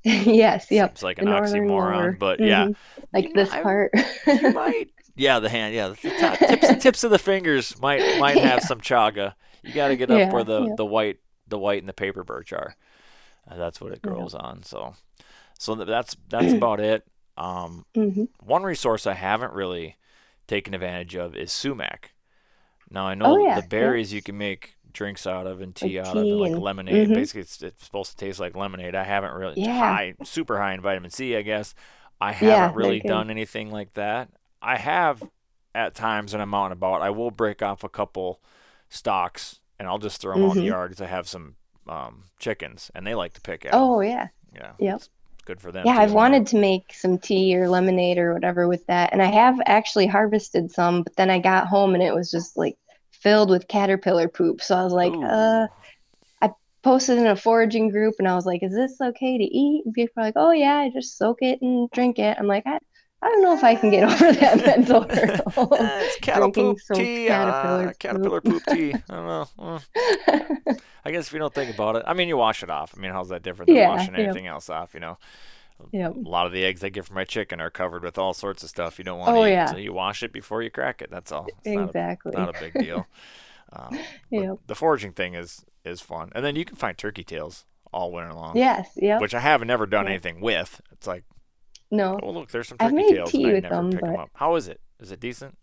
Speaker 4: yes, yep.
Speaker 2: Seems like an
Speaker 4: northern
Speaker 2: oxymoron,
Speaker 4: lower.
Speaker 2: but yeah,
Speaker 4: Mhm. Like
Speaker 2: You know,
Speaker 4: this
Speaker 2: I-
Speaker 4: part.
Speaker 2: you might. Yeah, the hand. Yeah, the top, tips tips of the fingers might might have
Speaker 4: Yeah.
Speaker 2: some chaga. You got to get up
Speaker 4: Yeah,
Speaker 2: where the
Speaker 4: yeah.
Speaker 2: the white the white and the paper birch are. Uh, that's what it
Speaker 4: Yeah.
Speaker 2: grows on. So so that's that's about it. Um,
Speaker 4: hmm
Speaker 2: one resource I haven't really taken advantage of is sumac. Now I know
Speaker 4: Oh, yeah,
Speaker 2: the
Speaker 4: yeah.
Speaker 2: berries you can make drinks out of and tea
Speaker 4: Like
Speaker 2: out of and like lemonade.
Speaker 4: mhm.
Speaker 2: Basically, it's, it's supposed to taste like lemonade. I haven't really
Speaker 4: Yeah.
Speaker 2: high, super high in vitamin C, I guess. I haven't
Speaker 4: they're
Speaker 2: really done anything like that. I have at times when I'm out and about. I will break off a couple stalks and I'll just throw them out in the
Speaker 4: Mhm.
Speaker 2: yard I have some um, chickens and they like to pick at.
Speaker 4: Oh, yeah.
Speaker 2: yeah,
Speaker 4: yep.
Speaker 2: it's good for them.
Speaker 4: Yeah, I've wanted to make some tea or lemonade or whatever with that. And I have actually harvested some, but then I got home and it was just like filled with caterpillar poop. So I was like,
Speaker 2: Ooh.
Speaker 4: uh, I posted in a foraging group and I was like, is this okay to eat? And people are like, oh, yeah, I just soak it and drink it. I'm like, I, I don't know if I can get over that mental hurdle.
Speaker 2: Eh, it's cattle poop tea.
Speaker 4: caterpillar
Speaker 2: uh, caterpillar poop tea. I don't know. Well, I guess if you don't think about it, I mean, you wash it off. I mean, how's that different than
Speaker 4: Yeah,
Speaker 2: washing anything else off? You know,
Speaker 4: Yep.
Speaker 2: a lot of the eggs I get from my chicken are covered with all sorts of stuff you don't want to
Speaker 4: Oh,
Speaker 2: eat.
Speaker 4: yeah.
Speaker 2: So you wash it before you crack it. That's all. It's not a-
Speaker 4: Exactly.
Speaker 2: not a, big deal. Um,
Speaker 4: Yep.
Speaker 2: The foraging thing is is fun, and then you can find turkey tails all winter long.
Speaker 4: Yes. Yep.
Speaker 2: Which I have never done
Speaker 4: Yeah.
Speaker 2: anything with. It's like,
Speaker 4: No.
Speaker 2: oh look, there's some
Speaker 4: I've
Speaker 2: turkey
Speaker 4: made
Speaker 2: tails,
Speaker 4: tea
Speaker 2: and I
Speaker 4: with
Speaker 2: never
Speaker 4: them,
Speaker 2: pick them up. How is it? Is it decent?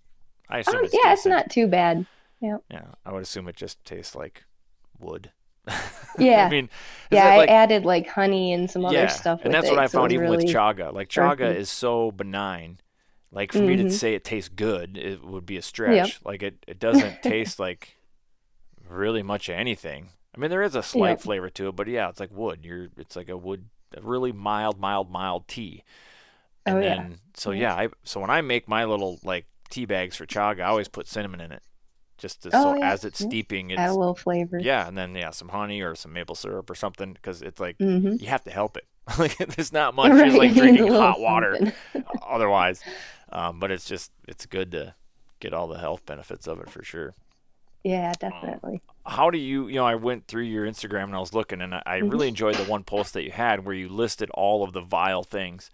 Speaker 2: I assume
Speaker 4: Um,
Speaker 2: it's
Speaker 4: yeah, it's not too bad.
Speaker 2: Yeah. Yeah, I would assume it just tastes like wood.
Speaker 4: Yeah.
Speaker 2: I mean,
Speaker 4: Yeah,
Speaker 2: that
Speaker 4: I added like honey and some other
Speaker 2: yeah,
Speaker 4: stuff
Speaker 2: and that's
Speaker 4: it,
Speaker 2: what I
Speaker 4: so
Speaker 2: found even
Speaker 4: really
Speaker 2: with chaga. Like chaga is so benign. Like for me to
Speaker 4: Mhm.
Speaker 2: say it tastes good, it would be a stretch. Like it, it doesn't taste like really much of anything. I mean, there is a slight
Speaker 4: Yep.
Speaker 2: flavor to it, but yeah, it's like wood. You're, it's like a wood, a really mild, mild, mild tea. And
Speaker 4: Oh, yeah.
Speaker 2: then, so
Speaker 4: Yeah.
Speaker 2: yeah, I, so when I make my little like tea bags for chaga, I always put cinnamon in it, just to,
Speaker 4: Oh,
Speaker 2: so
Speaker 4: yeah.
Speaker 2: as it's steeping, it's
Speaker 4: Add a little flavor.
Speaker 2: yeah, and then yeah, some honey or some maple syrup or something, because it's like
Speaker 4: Mm-hmm.
Speaker 2: you have to help it. like there's not much. It's like drinking hot water otherwise. Um, but it's just it's good to get all the health benefits of it for sure.
Speaker 4: Yeah, definitely.
Speaker 2: How do you you know I went through your Instagram and I was looking and I, I
Speaker 4: Mm-hmm.
Speaker 2: really enjoyed the one post that you had where you listed all of the vile things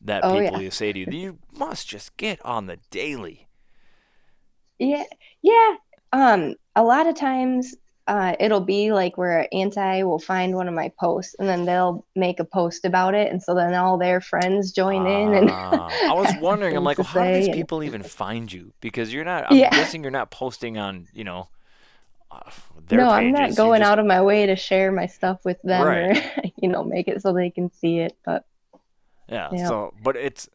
Speaker 2: that
Speaker 4: Oh,
Speaker 2: people
Speaker 4: yeah.
Speaker 2: you say to you. You must just get on the daily.
Speaker 4: Yeah, yeah. Um, a lot of times, uh, it'll be like where anti will find one of my posts and then they'll make a post about it, and so then all their friends join in and
Speaker 2: Ah, I was wondering. I'm like, well, how do these people even find you? Because you're not. I'm
Speaker 4: Yeah.
Speaker 2: guessing you're not posting on you know. Uh, their
Speaker 4: no, I'm not going
Speaker 2: just-
Speaker 4: out of my way to share my stuff with them
Speaker 2: Right.
Speaker 4: or you know make it so they can see it. But
Speaker 2: Yeah.
Speaker 4: Yeah.
Speaker 2: So, but it's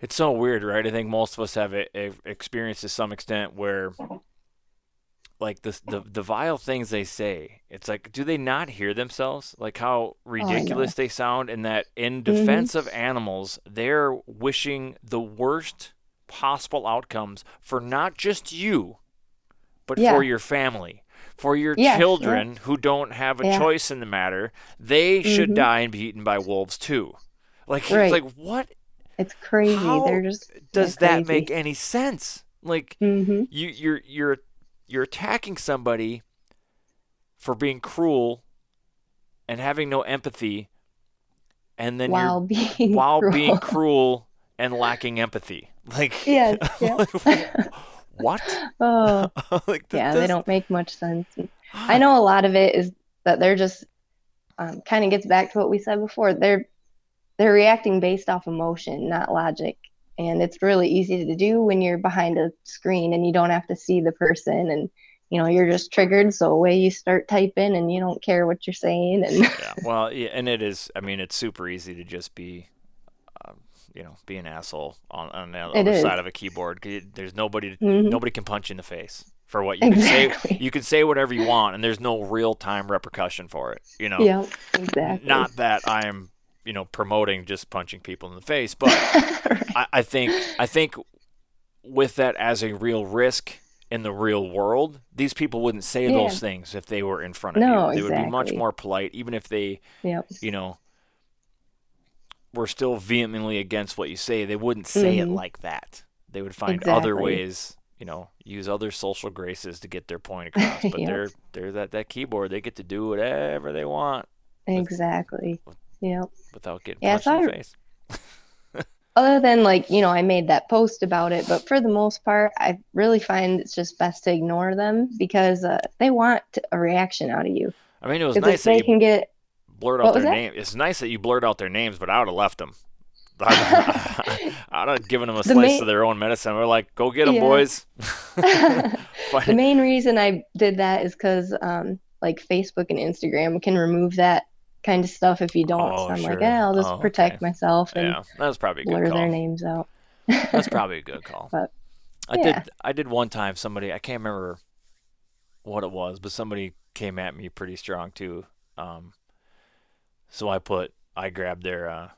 Speaker 2: it's so weird, right? I think most of us have e- e- experienced to some extent where, like the the the vile things they say, it's like, do they not hear themselves? Like how ridiculous they sound, and that in
Speaker 4: Mm-hmm.
Speaker 2: defense of animals, they're wishing the worst possible outcomes for not just you, but
Speaker 4: Yeah.
Speaker 2: for your family. For your
Speaker 4: yeah.
Speaker 2: children who don't have a
Speaker 4: Yeah.
Speaker 2: choice in the matter, they should
Speaker 4: Mhm.
Speaker 2: die and be eaten by wolves too. Like, it's
Speaker 4: Right.
Speaker 2: like what
Speaker 4: it's crazy.
Speaker 2: How
Speaker 4: They're just
Speaker 2: does
Speaker 4: they're
Speaker 2: that make any sense? Like
Speaker 4: hmm
Speaker 2: you you're you're you're attacking somebody for being cruel and having no empathy and then
Speaker 4: while being
Speaker 2: while
Speaker 4: cruel.
Speaker 2: being cruel and lacking empathy. Like
Speaker 4: Yes,
Speaker 2: like, what?
Speaker 4: Oh,
Speaker 2: like
Speaker 4: yeah, they don't make much sense. I know a lot of it is that they're just um, kind of gets back to what we said before. They're they're reacting based off emotion, not logic. And it's really easy to do when you're behind a screen and you don't have to see the person and you know you're just triggered so away you start typing and you don't care what you're saying and
Speaker 2: yeah. Well, yeah, and it is. I mean, it's super easy to just be, um, you know, be an asshole on, on the other
Speaker 4: is.
Speaker 2: side of a keyboard There's nobody.
Speaker 4: Mhm.
Speaker 2: Nobody can punch you in the face for what you can say.
Speaker 4: Exactly.
Speaker 2: You can say whatever you want, and there's no real time repercussion for it. You know.
Speaker 4: yeah, exactly.
Speaker 2: Not that I am, you know, promoting just punching people in the face, but I, I think I think with that as a real risk in the real world, these people wouldn't say
Speaker 4: Yeah.
Speaker 2: those things if they were in front of you.
Speaker 4: No,
Speaker 2: you. They would be much more polite, even if they
Speaker 4: Yep.
Speaker 2: you know, were still vehemently against what you say, they wouldn't say it
Speaker 4: Mhm.
Speaker 2: like that. They would find other ways, you know, use other social graces to get their point across. But
Speaker 4: Yep.
Speaker 2: they're they're that that keyboard, they get to do whatever they want
Speaker 4: Exactly. Yep.
Speaker 2: without getting
Speaker 4: Yeah,
Speaker 2: punched
Speaker 4: so
Speaker 2: in the
Speaker 4: I-
Speaker 2: face.
Speaker 4: other than like you know i made that post about it but for the most part i really find it's just best to ignore them because uh, they want a reaction out of you
Speaker 2: I mean, it was nice that
Speaker 4: they
Speaker 2: you
Speaker 4: can get
Speaker 2: blurred out their
Speaker 4: that?
Speaker 2: name. It's nice that you blurred out their names, but I would have left them. I'd have given them a
Speaker 4: The
Speaker 2: slice
Speaker 4: ma-
Speaker 2: of their own medicine. We're like, go get them,
Speaker 4: Yeah.
Speaker 2: boys.
Speaker 4: the main reason i did that is because um like facebook and instagram can remove that kind of stuff if you don't
Speaker 2: Oh,
Speaker 4: so i'm
Speaker 2: sure.
Speaker 4: like yeah i'll just
Speaker 2: Oh,
Speaker 4: protect
Speaker 2: okay.
Speaker 4: myself and
Speaker 2: yeah, that was probably a good
Speaker 4: blur
Speaker 2: call.
Speaker 4: their names out
Speaker 2: That's probably a good call.
Speaker 4: But,
Speaker 2: I
Speaker 4: yeah.
Speaker 2: did. I did one time. Somebody I can't remember what it was, but somebody came at me pretty strong too. Um, so I put. I grabbed their. Uh,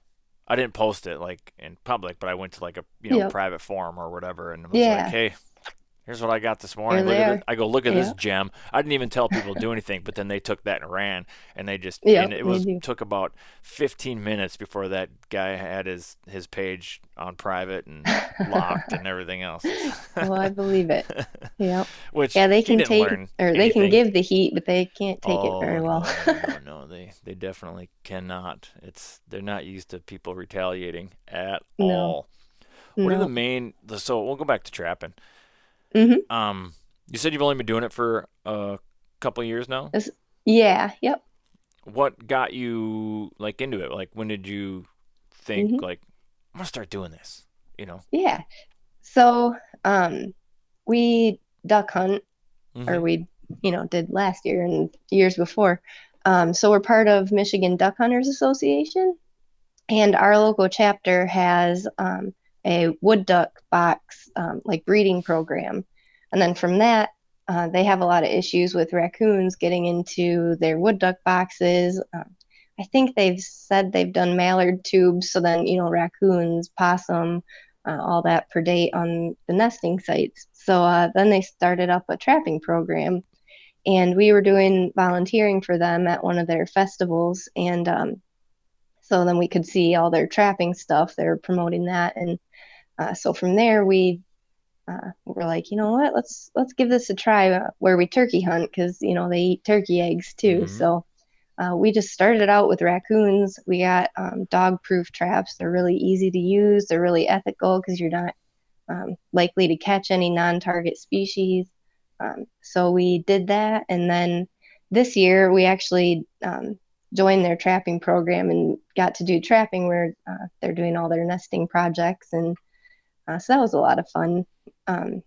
Speaker 2: I didn't post it like in public, but I went to like a you know
Speaker 4: Yep.
Speaker 2: private forum or whatever, and was
Speaker 4: Yeah.
Speaker 2: like, hey. Here's what I got this morning. Look at this. I go, look at this gem. I didn't even tell people to do anything, but then they took that and ran, and they just
Speaker 4: Yep,
Speaker 2: and it was
Speaker 4: do.
Speaker 2: took about 15 minutes before that guy had his his page on private and locked and everything else.
Speaker 4: well i believe it yeah
Speaker 2: Which
Speaker 4: yeah they can take
Speaker 2: learn
Speaker 4: or they can give the heat but they can't take
Speaker 2: Oh,
Speaker 4: it very oh, well
Speaker 2: No, no, no, they they definitely cannot. It's they're not used to people retaliating at
Speaker 4: No.
Speaker 2: all. What are the main? So we'll go back to trapping.
Speaker 4: Mhm.
Speaker 2: Um, you said you've only been doing it for a couple years now.
Speaker 4: yeah yep
Speaker 2: What got you like into it? Like when did you think
Speaker 4: Mhm.
Speaker 2: like I'm gonna start doing this? You know.
Speaker 4: Yeah. So, um, we duck hunt, or
Speaker 2: Mhm.
Speaker 4: we, you know, did last year and years before. Um, so we're part of Michigan Duck Hunters Association, and our local chapter has um, a wood duck box, um, like breeding program. And then from that, uh, they have a lot of issues with raccoons getting into their wood duck boxes. Um, I think they've said they've done mallard tubes, so then you know raccoons, possum, uh, all that predate on the nesting sites. So uh, then they started up a trapping program, and we were doing volunteering for them at one of their festivals, and um, so then we could see all their trapping stuff. They're promoting that, and uh, so from there we uh, we're like, you know what? Let's let's give this a try. Uh, where we turkey hunt because you know they eat turkey eggs too. Mm-hmm. So uh, we just started out with raccoons. We got um, dog-proof traps. They're really easy to use. They're really ethical because you're not um, likely to catch any non-target species. Um, so we did that, and then this year we actually um, joined their trapping program and got to do trapping where uh, they're doing all their nesting projects, and uh, so that was a lot of fun. Um,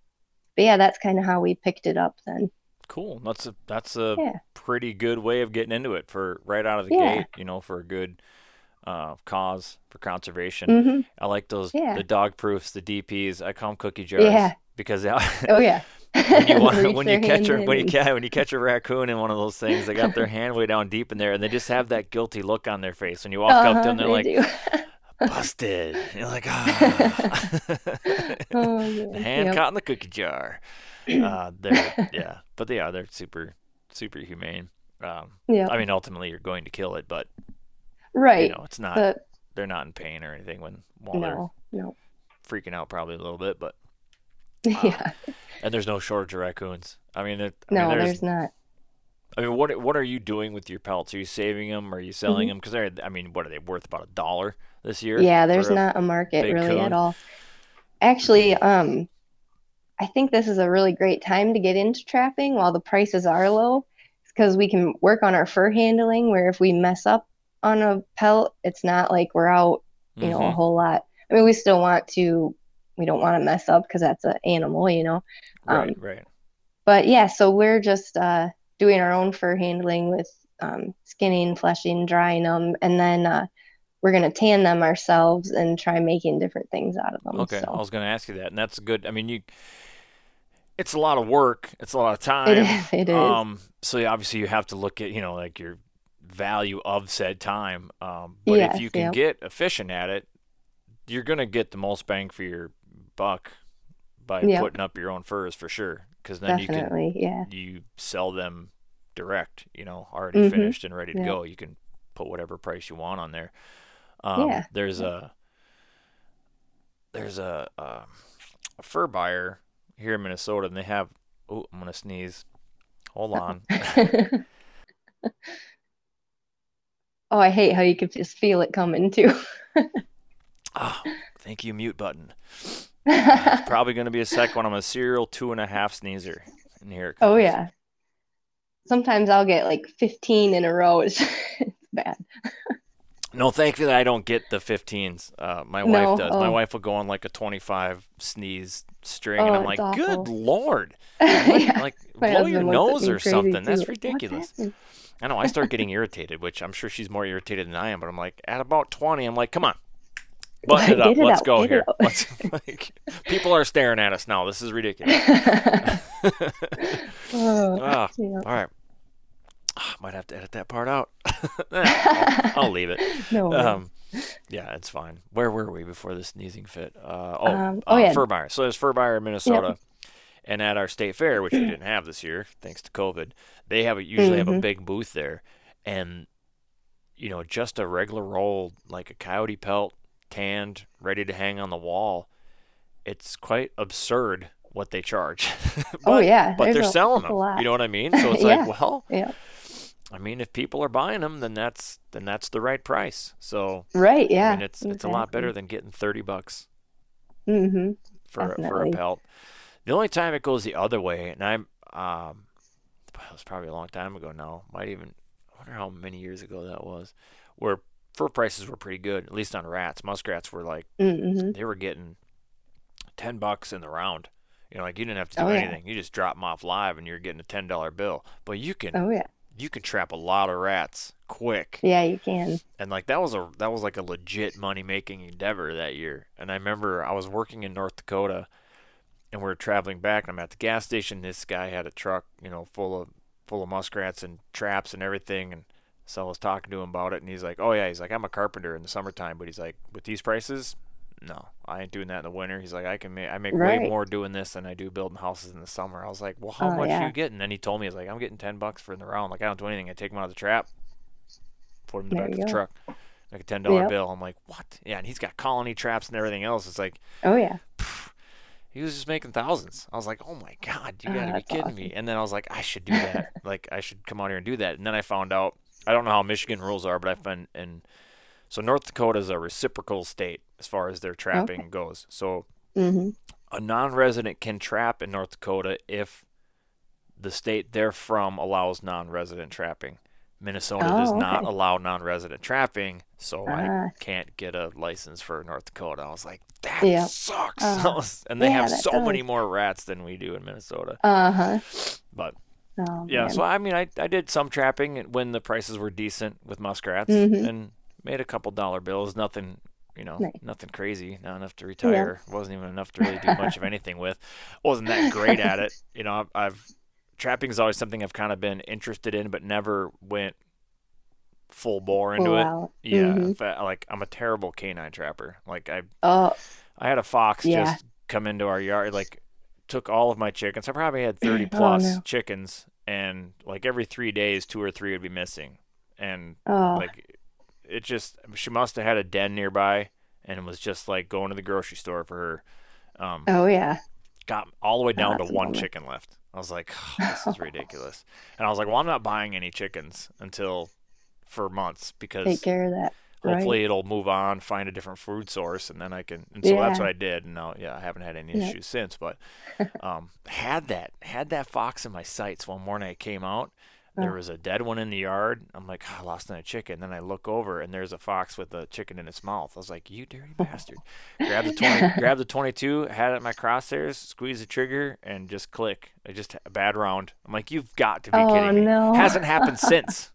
Speaker 4: but yeah, that's kind of how we picked it up then.
Speaker 2: Cool. That's a that's a yeah. pretty good way of getting into it for right out of the yeah. gate. You know, for a good uh, cause for conservation. Mm-hmm. I like those yeah. the dog proofs, the DPs. I call them cookie jars.
Speaker 4: Yeah.
Speaker 2: Because
Speaker 4: they, oh yeah.
Speaker 2: when you, want, when you catch a when you catch when you catch a raccoon in one of those things, they got their hand way down deep in there, and they just have that guilty look on their face when you walk uh-huh, up to them. They're they like, busted. You're like, ah. oh, the hand yep. caught in the cookie jar. Uh, they're yeah, but they are they're super super humane. Um, yeah. I mean, ultimately, you're going to kill it, but
Speaker 4: right,
Speaker 2: you know, it's not. But, they're not in pain or anything when while
Speaker 4: no, they're no.
Speaker 2: freaking out, probably a little bit, but
Speaker 4: uh, yeah.
Speaker 2: And there's no shortage of raccoons. I mean, I
Speaker 4: no,
Speaker 2: mean,
Speaker 4: there's, there's not.
Speaker 2: I mean, what what are you doing with your pelts? Are you saving them? Are you selling mm-hmm. them? Because they're, I mean, what are they worth? About a dollar this year?
Speaker 4: Yeah, there's not a market really coon? at all. Actually, um, I think this is a really great time to get into trapping while the prices are low, because we can work on our fur handling. Where if we mess up on a pelt, it's not like we're out, you know, mm-hmm. a whole lot. I mean, we still want to. We don't want to mess up because that's an animal, you know.
Speaker 2: Um, right. Right.
Speaker 4: But yeah, so we're just uh, doing our own fur handling with um, skinning, fleshing, drying them, and then uh, we're going to tan them ourselves and try making different things out of them.
Speaker 2: Okay,
Speaker 4: so.
Speaker 2: I was going to ask you that, and that's good. I mean, you, it's a lot of work. It's a lot of time.
Speaker 4: It is. It is.
Speaker 2: Um, so obviously you have to look at you know like your value of said time. Um, but yes, if you can get efficient at it, you're going to get the most bang for your buck by putting up your own furs for sure because then
Speaker 4: Definitely,
Speaker 2: you
Speaker 4: can
Speaker 2: yeah. you sell them direct, you know, already mm-hmm. finished and ready to yeah. go. You can put whatever price you want on there. Um, yeah. There's a there's a, a, a fur buyer here in Minnesota, and they have. Oh, I'm gonna sneeze. Hold on.
Speaker 4: oh, I hate how you can just feel it coming too.
Speaker 2: oh, thank you, mute button. It's probably going to be a second one. I'm a serial two and a half sneezer. And here it
Speaker 4: oh, comes. Oh yeah. Sometimes I'll get like 15 in a row. It's, it's bad.
Speaker 2: no, thankfully I don't get the 15s. Uh, my no, wife does. Oh. My wife will go on like a 25 sneeze string, oh, and I'm like, awful. good lord, yeah. like blow your nose or something. Too. That's ridiculous. I know. I start getting irritated, which I'm sure she's more irritated than I am. But I'm like, at about 20, I'm like, come on, Button it up. It Let's out, go here. Let's, like, people are staring at us now. This is ridiculous. oh, ah, yeah. All right. Oh, might have to edit that part out. I'll, I'll, leave it.
Speaker 4: No. Um,
Speaker 2: yeah, it's fine. Where were we before the sneezing fit? Uh, oh, um, oh uh, yeah. Fur buyer. So there's fur buyer in Minnesota. Yep. And at our state fair, which we didn't have this year, thanks to COVID, they have a, usually mm-hmm. have a mm-hmm. big booth there, and you know, just a regular roll like a coyote pelt tanned, ready to hang on the wall. It's quite absurd what they charge. but,
Speaker 4: oh yeah,
Speaker 2: but they're a, selling them. You know what I mean? So it's
Speaker 4: yeah.
Speaker 2: like, well,
Speaker 4: yeah.
Speaker 2: I mean, if people are buying them, then that's then that's the right price. So
Speaker 4: right, yeah,
Speaker 2: I mean, it's exactly. it's a lot better than getting thirty bucks
Speaker 4: mm-hmm.
Speaker 2: for for a pelt. The only time it goes the other way, and I'm um, it was probably a long time ago now. Might even I wonder how many years ago that was, where fur prices were pretty good, at least on rats. Muskrats were like
Speaker 4: mm-hmm.
Speaker 2: they were getting ten bucks in the round. You know, like you didn't have to do oh, anything. Yeah. You just drop them off live, and you're getting a ten dollar bill. But you can,
Speaker 4: oh yeah,
Speaker 2: you can trap a lot of rats quick.
Speaker 4: Yeah, you can.
Speaker 2: And like that was a that was like a legit money making endeavor that year. And I remember I was working in North Dakota and we are traveling back and I'm at the gas station. This guy had a truck, you know, full of full of muskrats and traps and everything and so I was talking to him about it and he's like, Oh yeah, he's like, I'm a carpenter in the summertime, but he's like, with these prices, no, I ain't doing that in the winter. He's like, I can make I make
Speaker 4: Right.
Speaker 2: way more doing this than I do building houses in the summer. I was like, Well, how
Speaker 4: Oh,
Speaker 2: much
Speaker 4: yeah.
Speaker 2: you getting? And then he told me he's like, I'm getting ten bucks for in the round. Like I don't do anything. I take him out of the trap, put him in the
Speaker 4: There
Speaker 2: back of the
Speaker 4: go.
Speaker 2: truck, like a ten dollar
Speaker 4: Yep.
Speaker 2: bill. I'm like, what? Yeah, and he's got colony traps and everything else. It's like
Speaker 4: Oh yeah.
Speaker 2: he was just making thousands. I was like, oh my god, you
Speaker 4: Oh,
Speaker 2: gotta be
Speaker 4: that's
Speaker 2: kidding me. And then I was like, I should do that. like I should come out here and do that. And then I found out I don't know how Michigan rules are, but I've been in. So North Dakota is a reciprocal state as far as their trapping goes. So
Speaker 4: hmm
Speaker 2: a non-resident can trap in North Dakota if the state they're from allows non-resident trapping. Minnesota does
Speaker 4: Oh,
Speaker 2: not allow non-resident trapping, so I
Speaker 4: Ah.
Speaker 2: can't get a license for North Dakota. I was like, that sucks.
Speaker 4: Ah.
Speaker 2: and they
Speaker 4: Yeah,
Speaker 2: have so many more rats than we do in Minnesota.
Speaker 4: Uh huh.
Speaker 2: But
Speaker 4: Oh,
Speaker 2: yeah,
Speaker 4: man.
Speaker 2: so I mean, I I did some trapping when the prices were decent with muskrats
Speaker 4: Mhm.
Speaker 2: and made a couple dollar bills. Nothing, you know,
Speaker 4: Nice.
Speaker 2: nothing crazy. Not enough to retire. wasn't even enough to really do much of anything with. wasn't that great at it. You know, I've, I've trapping is always something I've kind of been interested in, but never went full bore into
Speaker 4: Full
Speaker 2: it.
Speaker 4: out.
Speaker 2: Yeah,
Speaker 4: Mhm.
Speaker 2: fact, like I'm a terrible canine trapper. Like I
Speaker 4: Oh,
Speaker 2: I had a fox
Speaker 4: Yeah.
Speaker 2: just come into our yard, like took all of my chickens. I probably had 30
Speaker 4: Oh,
Speaker 2: plus
Speaker 4: no.
Speaker 2: chickens, and like every three days, two or three would be missing. And
Speaker 4: oh,
Speaker 2: like, it just, she must have had a den nearby and was just like going to the grocery store for her. Um,
Speaker 4: oh yeah.
Speaker 2: got all the way down to one
Speaker 4: bummer.
Speaker 2: chicken left. I was like, this is ridiculous. And I was like, well, I'm not buying any chickens until for months because
Speaker 4: Take care of that.
Speaker 2: Hopefully
Speaker 4: Right.
Speaker 2: it'll move on find a different food source and then i can and so that's what i did and now yeah i haven't had any
Speaker 4: Yeah.
Speaker 2: issues since but um had that had that fox in my sights one morning i came out there
Speaker 4: Oh.
Speaker 2: was a dead one in the yard i'm like "Ah, i lost another chicken then i look over and there's a fox with a chicken in its mouth i was like you dirty bastard grab the 20 grab the 22 had it at my crosshairs squeeze the trigger and just click i just a bad round i'm like you've got to be
Speaker 4: Oh,
Speaker 2: kidding me
Speaker 4: no.
Speaker 2: hasn't happened since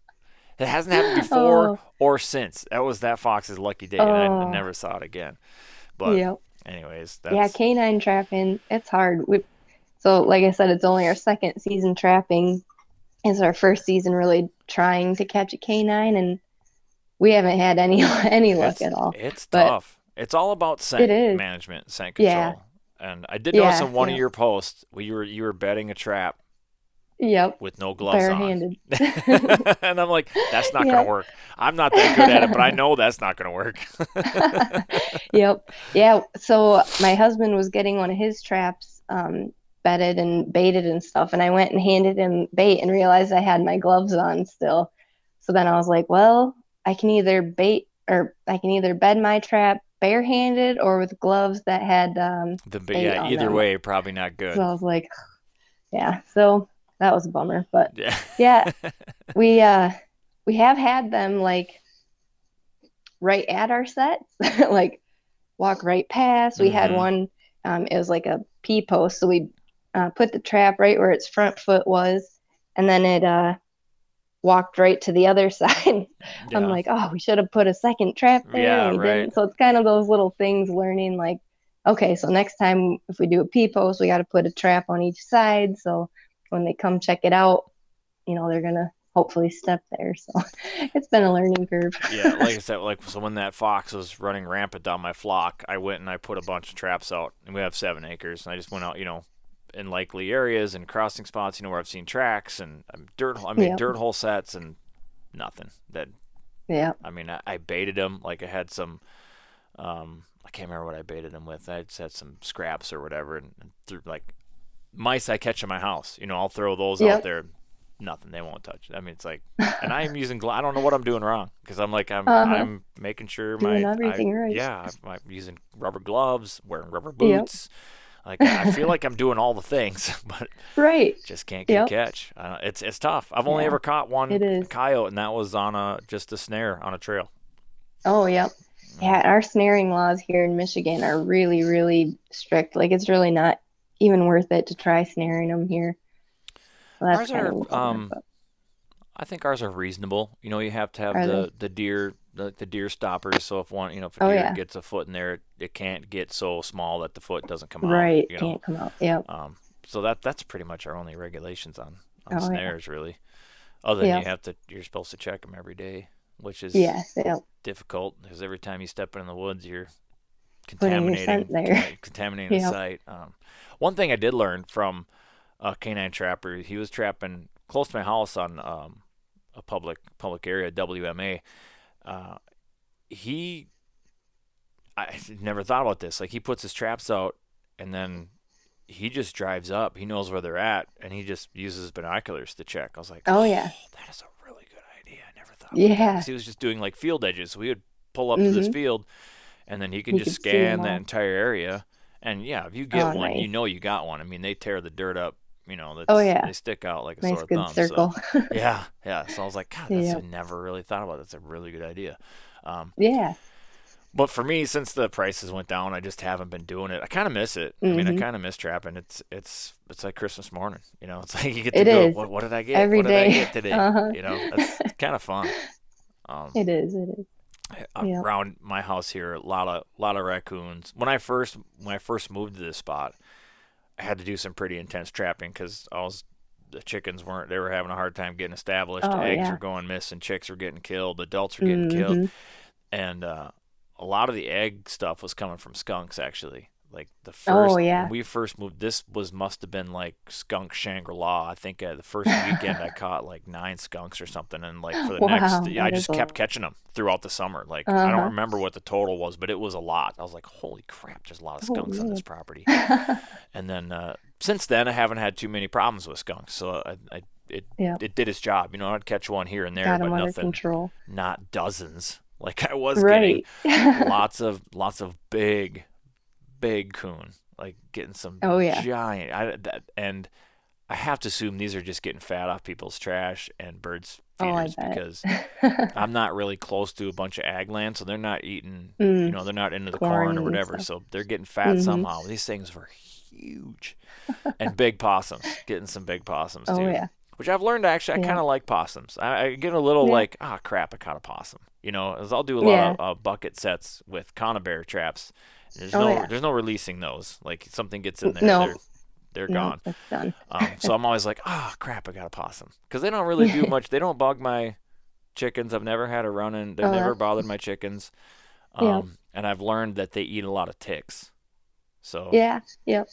Speaker 2: it hasn't happened before
Speaker 4: Oh.
Speaker 2: or since. That was that fox's lucky day, and I
Speaker 4: Oh.
Speaker 2: never saw it again. But
Speaker 4: Yep.
Speaker 2: anyways, that's
Speaker 4: Yeah, canine trapping, it's hard. We, so, like I said, it's only our second season trapping. It's our first season really trying to catch a canine, and we haven't had any any luck
Speaker 2: it's,
Speaker 4: at all.
Speaker 2: It's
Speaker 4: But-
Speaker 2: tough. It's all about scent management, scent control.
Speaker 4: Yeah.
Speaker 2: And I did notice
Speaker 4: Yeah,
Speaker 2: in one of your posts where you were you were bedding a trap
Speaker 4: Yep,
Speaker 2: with no gloves on. and I'm like, that's not
Speaker 4: Yeah.
Speaker 2: gonna work. I'm not that good at it, but I know that's not gonna work.
Speaker 4: yep. Yeah. So my husband was getting one of his traps um, bedded and baited and stuff, and I went and handed him bait and realized I had my gloves on still. So then I was like, well, I can either bait or I can either bed my trap barehanded or with gloves that had. Um,
Speaker 2: the,
Speaker 4: Bait
Speaker 2: yeah, either
Speaker 4: them.
Speaker 2: way, probably not good.
Speaker 4: so I was like, yeah. So that was a bummer, but
Speaker 2: yeah.
Speaker 4: yeah, we uh we have had them like right at our sets like walk right past we had
Speaker 2: Mhm.
Speaker 4: one um it was like a p post so we uh, put the trap right where its front foot was and then it uh walked right to the other side i'm
Speaker 2: Yeah.
Speaker 4: like oh we should have put a second trap there
Speaker 2: Yeah, right.
Speaker 4: didn't so it's kind of those little things learning like okay so next time if we do a p post we got to put a trap on each side so when they come check it out you know they're gonna hopefully step there so it's been a learning curve
Speaker 2: yeah, like I said, like so when that fox was running rampant down my flock, I went and I put a bunch of traps out, and we have seven acres, and I just went out, you know, in likely areas and crossing spots, you know, where I've seen tracks and um, dirt, I mean, dirt hole sets and nothing. That
Speaker 4: yeah
Speaker 2: I mean, I, I baited them like I had some, um, I can't remember what I baited them with. I just had some scraps or whatever, and, and threw like mice I catch in my house. You know, I'll throw those out there. Nothing, they won't touch. it. I mean, it's like, and I am using. Glo- I don't know what I'm doing wrong because I'm like I'm
Speaker 4: Uh-huh.
Speaker 2: I'm making sure
Speaker 4: Doing
Speaker 2: my
Speaker 4: everything
Speaker 2: I,
Speaker 4: right.
Speaker 2: Yeah, I'm, I'm using rubber gloves, wearing rubber
Speaker 4: Yep.
Speaker 2: boots. Like I feel like I'm doing all the things, but
Speaker 4: right
Speaker 2: just can't get
Speaker 4: Yep.
Speaker 2: a catch. Uh, it's it's tough. I've only
Speaker 4: Yeah,
Speaker 2: ever caught one coyote, and that was on a just a snare on a trail.
Speaker 4: oh yep yeah our snaring laws here in michigan are really really strict like it's really not even worth it to try snaring them here so that's
Speaker 2: Ours are,
Speaker 4: of a bummer,
Speaker 2: um, I think ours are reasonable. You know, you have to have
Speaker 4: Are
Speaker 2: the
Speaker 4: they?
Speaker 2: the deer the, the deer stoppers. So if one, you know, if a
Speaker 4: Oh,
Speaker 2: deer
Speaker 4: yeah.
Speaker 2: gets a foot in there, it, can't get so small that the foot doesn't come out.
Speaker 4: right.
Speaker 2: You know,
Speaker 4: Can't come out. Yep.
Speaker 2: um, so that that's pretty much our only regulations on on
Speaker 4: Oh, yeah.
Speaker 2: snares, really. Other than
Speaker 4: Yeah.
Speaker 2: you have to, you're supposed to check them every day, which is
Speaker 4: Yes.
Speaker 2: Difficult because every time you step in the woods, you're contaminating
Speaker 4: there.
Speaker 2: yeah, contaminating the site. Um, one thing I did learn from a canine trapper, he was trapping close to my house on um, a public public area, WMA. Uh, he, I never thought about this. Like he puts his traps out, and then he just drives up. He knows where they're at, and he just uses binoculars to check. I was like,
Speaker 4: Oh, yeah.
Speaker 2: that is a really good idea. I never thought. about that." He was just doing like field edges. So we would pull up to this
Speaker 4: Mhm.
Speaker 2: field, and then he can
Speaker 4: You
Speaker 2: just
Speaker 4: 'em
Speaker 2: scan that entire area. And yeah, if you get
Speaker 4: Oh,
Speaker 2: one, you know you got one. I mean, they tear the dirt up. You know, that's,
Speaker 4: Oh, yeah.
Speaker 2: they stick out like a
Speaker 4: Nice
Speaker 2: sore
Speaker 4: good
Speaker 2: thumb.
Speaker 4: circle.
Speaker 2: So, yeah, yeah. So I was like, God, that's, I never really thought about. That. That's a really good idea. Um,
Speaker 4: yeah.
Speaker 2: but for me, since the prices went down, I just haven't been doing it. I kind of miss it. I mean, I
Speaker 4: Mhm.
Speaker 2: kind of miss trapping. It's it's it's like Christmas morning. You know, it's like you get to
Speaker 4: It
Speaker 2: go. What, what did I get?
Speaker 4: Every
Speaker 2: what did I get today?
Speaker 4: Uh-huh.
Speaker 2: You know, it's kind of fun. Um,
Speaker 4: It is. It is. Yeah.
Speaker 2: around my house here, a lot of lot of raccoons. When I first when I first moved to this spot, I had to do some pretty intense trapping because I was the chickens weren't they were having a hard time getting established.
Speaker 4: Oh,
Speaker 2: Eggs
Speaker 4: yeah.
Speaker 2: were going missing, chicks were getting killed, adults were getting killed,
Speaker 4: Mhm.
Speaker 2: and uh, a lot of the egg stuff was coming from skunks actually. Like the first,
Speaker 4: Oh, yeah.
Speaker 2: when we first moved, this was must have been like skunk Shangri La. I think uh, the first weekend I caught like nine skunks or something, and like for the
Speaker 4: Wow,
Speaker 2: next, yeah, I just kept catching them throughout the summer. Like I don't
Speaker 4: Uh-huh.
Speaker 2: remember what the total was, but it was a lot. I was like, holy crap, there's a lot of
Speaker 4: Oh,
Speaker 2: skunks on this property. and then uh, since then, I haven't had too many problems with skunks, so I, I it
Speaker 4: Yeah.
Speaker 2: it did its job. You know, I'd catch one here and there,
Speaker 4: Got
Speaker 2: but nothing,
Speaker 4: control.
Speaker 2: not dozens like I was getting lots of lots of big, big coon, like getting some
Speaker 4: Oh, yeah.
Speaker 2: giant. I, that, and I have to assume these are just getting fat off people's trash and birds
Speaker 4: Oh,
Speaker 2: feeders
Speaker 4: bet.
Speaker 2: because I'm not really close to a bunch of ag land, so they're not eating. You
Speaker 4: Mm.
Speaker 2: know, they're not into the
Speaker 4: Corn
Speaker 2: corn or whatever, so they're getting fat
Speaker 4: Mhm.
Speaker 2: somehow. These things were huge, and big possums, getting some big possums
Speaker 4: oh
Speaker 2: too
Speaker 4: yeah.
Speaker 2: which I've learned actually I
Speaker 4: Yeah.
Speaker 2: kind of like possums. I, I get a little
Speaker 4: Yeah.
Speaker 2: like, ah, crap, I caught a possum. You know, as I'll do a lot of uh, bucket sets with conibear traps. There's
Speaker 4: Oh,
Speaker 2: no,
Speaker 4: yeah.
Speaker 2: there's no releasing those. Like something gets in there,
Speaker 4: No.
Speaker 2: they're, they're
Speaker 4: No,
Speaker 2: gone.
Speaker 4: that's done.
Speaker 2: Um, so I'm always like, ah, crap, I got a possum because they don't really do much. They don't bug my chickens. I've never had a run in. They've
Speaker 4: Oh,
Speaker 2: never bothered my chickens. Um,
Speaker 4: Yeah.
Speaker 2: And I've learned that they eat a lot of ticks. So
Speaker 4: Yeah. Yep.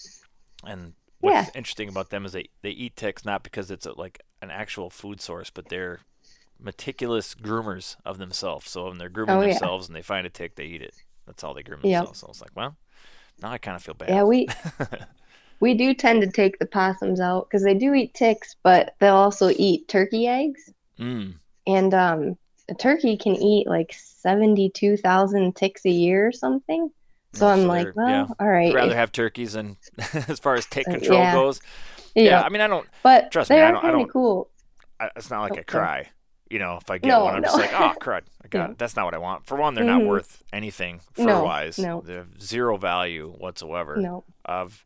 Speaker 2: and what's
Speaker 4: Yeah.
Speaker 2: interesting about them is they, they eat ticks not because it's a, like an actual food source, but they're meticulous groomers of themselves. So when they're grooming
Speaker 4: Oh, yeah.
Speaker 2: themselves and they find a tick, they eat it. That's all they groom
Speaker 4: Yep.
Speaker 2: themselves. So I was like, well, now I kind of feel bad.
Speaker 4: Yeah. We we do tend to take the possums out because they do eat ticks, but they'll also eat turkey eggs.
Speaker 2: mm,
Speaker 4: And um, a turkey can eat like seventy-two thousand ticks a year or something. So I'm
Speaker 2: so
Speaker 4: like, well,
Speaker 2: yeah.
Speaker 4: all right.
Speaker 2: I'd rather have turkeys and as far as tick
Speaker 4: Uh,
Speaker 2: control
Speaker 4: yeah.
Speaker 2: goes.
Speaker 4: yeah.
Speaker 2: Yeah. I mean, I don't,
Speaker 4: but
Speaker 2: trust me, I don't- I don't-
Speaker 4: cool.
Speaker 2: I, it's not like
Speaker 4: Oh,
Speaker 2: I cry. You know, if I get
Speaker 4: No,
Speaker 2: one, I'm just like, oh, crud, I got
Speaker 4: Yeah.
Speaker 2: it. That's not what I want. For one, they're not
Speaker 4: Mhm.
Speaker 2: worth anything
Speaker 4: No,
Speaker 2: fur wise.
Speaker 4: no.
Speaker 2: They have zero value whatsoever.
Speaker 4: No,
Speaker 2: I've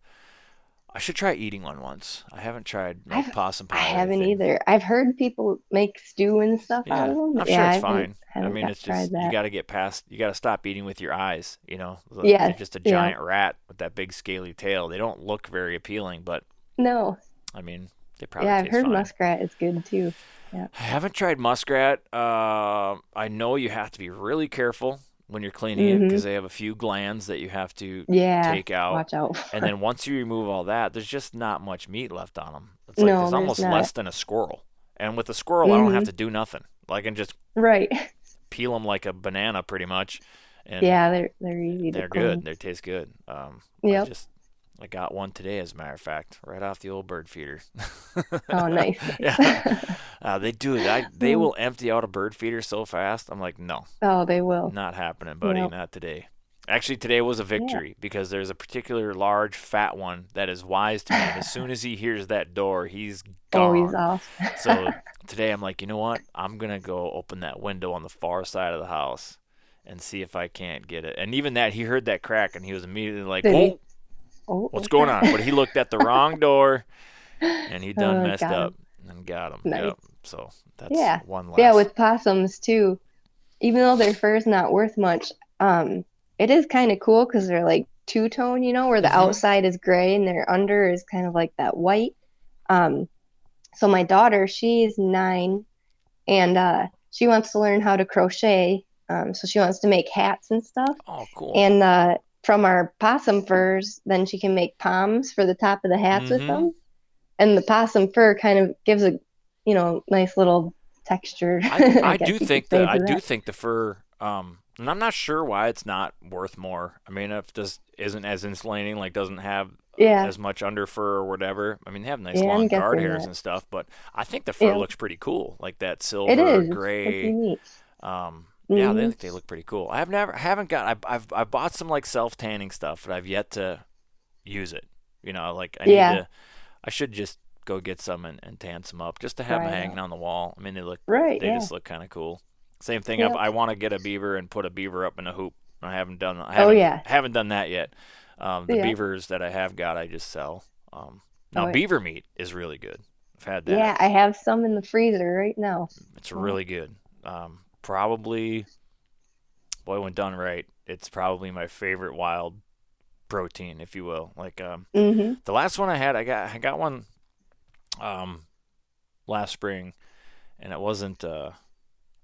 Speaker 2: I should try eating one once. I haven't tried like
Speaker 4: I've-
Speaker 2: possum pie.
Speaker 4: I haven't
Speaker 2: anything.
Speaker 4: either. I've heard people make stew and stuff
Speaker 2: Yeah,
Speaker 4: out of them.
Speaker 2: I'm
Speaker 4: yeah,
Speaker 2: sure
Speaker 4: I
Speaker 2: it's
Speaker 4: haven't-
Speaker 2: fine. I mean, it's just you got to get past. You got to stop eating with your eyes. You know,
Speaker 4: Yes,
Speaker 2: they're just a
Speaker 4: yeah.
Speaker 2: giant rat with that big scaly tail. They don't look very appealing, but
Speaker 4: No,
Speaker 2: I mean, they probably
Speaker 4: yeah, I've heard
Speaker 2: fine.
Speaker 4: muskrat is good too.
Speaker 2: I haven't tried muskrat. Uh, I know you have to be really careful when you're cleaning it
Speaker 4: Mhm.
Speaker 2: because they have a few glands that you have to
Speaker 4: Yeah,
Speaker 2: take out.
Speaker 4: watch out.
Speaker 2: And then once you remove all that, there's just not much meat left on them. It's like
Speaker 4: No,
Speaker 2: there's
Speaker 4: there's
Speaker 2: almost
Speaker 4: not.
Speaker 2: less than a squirrel. And with a squirrel, I don't have
Speaker 4: Mhm.
Speaker 2: to do nothing. Like I can just
Speaker 4: right.
Speaker 2: peel them like a banana, pretty much. And
Speaker 4: Yeah, they're they're easy
Speaker 2: they're
Speaker 4: to clean.
Speaker 2: good. They taste good. Um,
Speaker 4: Yep.
Speaker 2: just I got one today, as a matter of fact, right off the old bird feeder.
Speaker 4: Oh, nice.
Speaker 2: yeah, uh, they do it. I, they
Speaker 4: Mm.
Speaker 2: will empty out a bird feeder so fast. I'm like, no,
Speaker 4: oh, they will.
Speaker 2: not happening, buddy.
Speaker 4: Nope.
Speaker 2: Not today. Actually, today was a victory because there's a particular large, fat one that is wise to me. And as soon as he hears that door, he's
Speaker 4: Oh,
Speaker 2: gone.
Speaker 4: he's off.
Speaker 2: so today, I'm like, you know what? I'm gonna go open that window on the far side of the house and see if I can't get it. And even that, he heard that crack and he was immediately like,
Speaker 4: Did he?
Speaker 2: "Whoa,
Speaker 4: oh,
Speaker 2: what's going on?" But he looked at the wrong door and he done
Speaker 4: Oh,
Speaker 2: messed
Speaker 4: got him.
Speaker 2: up. and got him.
Speaker 4: Nice.
Speaker 2: Yep. So that's
Speaker 4: Yeah.
Speaker 2: one last.
Speaker 4: Yeah, with possums too. Even though their fur is not worth much, um, it is kind of cool because they're like two tone, you know, where the
Speaker 2: Mhm.
Speaker 4: outside is gray and their under is kind of like that white. Um, so my daughter, she's nine, and uh, she wants to learn how to crochet. Um, so she wants to make hats and stuff.
Speaker 2: oh, cool.
Speaker 4: And uh, from our possum furs, then she can make palms for the top of the hats
Speaker 2: Mhm.
Speaker 4: with them. And the possum fur kind of gives a, you know, nice little texture.
Speaker 2: I, I
Speaker 4: guess
Speaker 2: do think that I do think the fur. Um, and I'm not sure why it's not worth more. I mean, if this isn't as insulating, like doesn't have
Speaker 4: Yeah.
Speaker 2: as much under fur or whatever. I mean, they have nice
Speaker 4: Yeah,
Speaker 2: long guard hairs
Speaker 4: that.
Speaker 2: and stuff, but I think the fur
Speaker 4: Yeah.
Speaker 2: looks pretty cool, like that silver,
Speaker 4: It is. It's
Speaker 2: gray.
Speaker 4: unique.
Speaker 2: Um, yeah, they
Speaker 4: Mhm.
Speaker 2: they look pretty cool. I've never, haven't got. I've, I've, I bought some like self tanning stuff, but I've yet to use it. You know, like I
Speaker 4: Yeah.
Speaker 2: need to. I should just go get some and, and tan some up, just to have
Speaker 4: Try
Speaker 2: them hanging on the wall. I mean, they look,
Speaker 4: Right.
Speaker 2: they
Speaker 4: yeah.
Speaker 2: just look kind of cool. Same thing.
Speaker 4: Yep.
Speaker 2: I, I want to get a beaver and put a beaver up in a hoop. I haven't done. I
Speaker 4: Oh,
Speaker 2: haven't,
Speaker 4: yeah.
Speaker 2: haven't done that yet. Um, the
Speaker 4: Yeah.
Speaker 2: beavers that I have got, I just sell. Um, now
Speaker 4: Oh,
Speaker 2: beaver meat is really good. I've had that.
Speaker 4: Yeah, I have some in the freezer right now.
Speaker 2: It's
Speaker 4: Oh.
Speaker 2: really good. Um, probably, boy, when done right, it's probably my favorite wild protein, if you will. Like um,
Speaker 4: hmm
Speaker 2: the last one I had, I got I got one um, last spring, and it wasn't uh,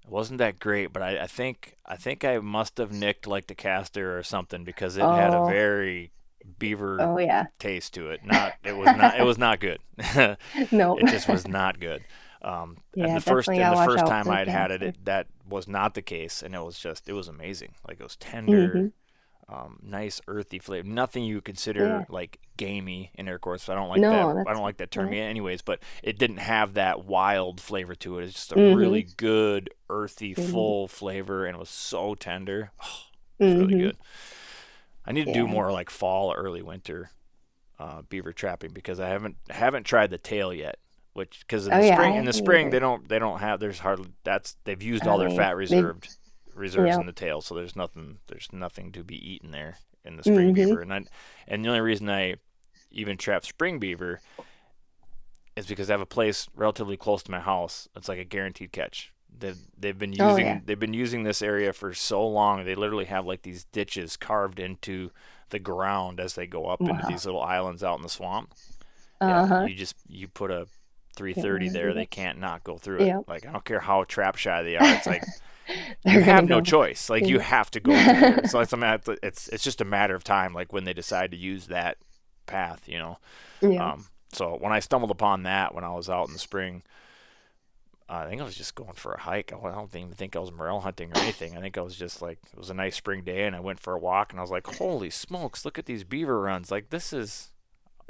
Speaker 2: it wasn't that great. But I, I think I think I must have nicked like the castor or something because it had a
Speaker 4: Oh.
Speaker 2: very beaver
Speaker 4: Oh yeah.
Speaker 2: taste to it. Not it was not it was not good.
Speaker 4: No.
Speaker 2: it just was not good. Um,
Speaker 4: Yeah,
Speaker 2: and the first and the first time I'd had it, it, that was not the case, and it was just it was amazing. Like it was tender,
Speaker 4: Mhm.
Speaker 2: um, nice earthy flavor. Nothing you would consider
Speaker 4: Yeah.
Speaker 2: like gamey in. Of course, I don't like
Speaker 4: No,
Speaker 2: that. I don't like that term
Speaker 4: yeah.
Speaker 2: anyways. But it didn't have that wild flavor to it. It's just a
Speaker 4: Mhm.
Speaker 2: really good earthy,
Speaker 4: Mhm.
Speaker 2: full flavor, and it was so tender. Oh, it's really
Speaker 4: Mhm.
Speaker 2: good. I need to do more like fall, early winter uh, beaver trapping because I haven't haven't tried the tail yet. Which because in
Speaker 4: Oh,
Speaker 2: the
Speaker 4: yeah, I
Speaker 2: spring in the spring they don't they don't have there's hardly that's they've used
Speaker 4: Oh,
Speaker 2: all their
Speaker 4: they-
Speaker 2: fat reserved reserves in the tail so there's nothing there's nothing to be eaten there in the spring
Speaker 4: Mhm.
Speaker 2: beaver and I, and the only reason I even trap spring beaver is because I have a place relatively close to my house. It's like a guaranteed catch. They've they've been
Speaker 4: Oh,
Speaker 2: using
Speaker 4: yeah.
Speaker 2: they've been using this area for so long. They literally have like these ditches carved into the ground as they go up into these little islands out in the swamp.
Speaker 4: Uh huh.
Speaker 2: you just you put a 330 there, they can't not go through it.
Speaker 4: Yep.
Speaker 2: Like I don't care how trap shy they are. It's like you have no choice. Like you have to go through. So it's a matter, it's it's just a matter of time. Like when they decide to use that path, you know.
Speaker 4: Yeah.
Speaker 2: Um, so when I stumbled upon that when I was out in the spring, I think I was just going for a hike. I I don't even think I was morel hunting or anything. I think I was just like it was a nice spring day and I went for a walk and I was like, holy smokes, look at these beaver runs! Like this is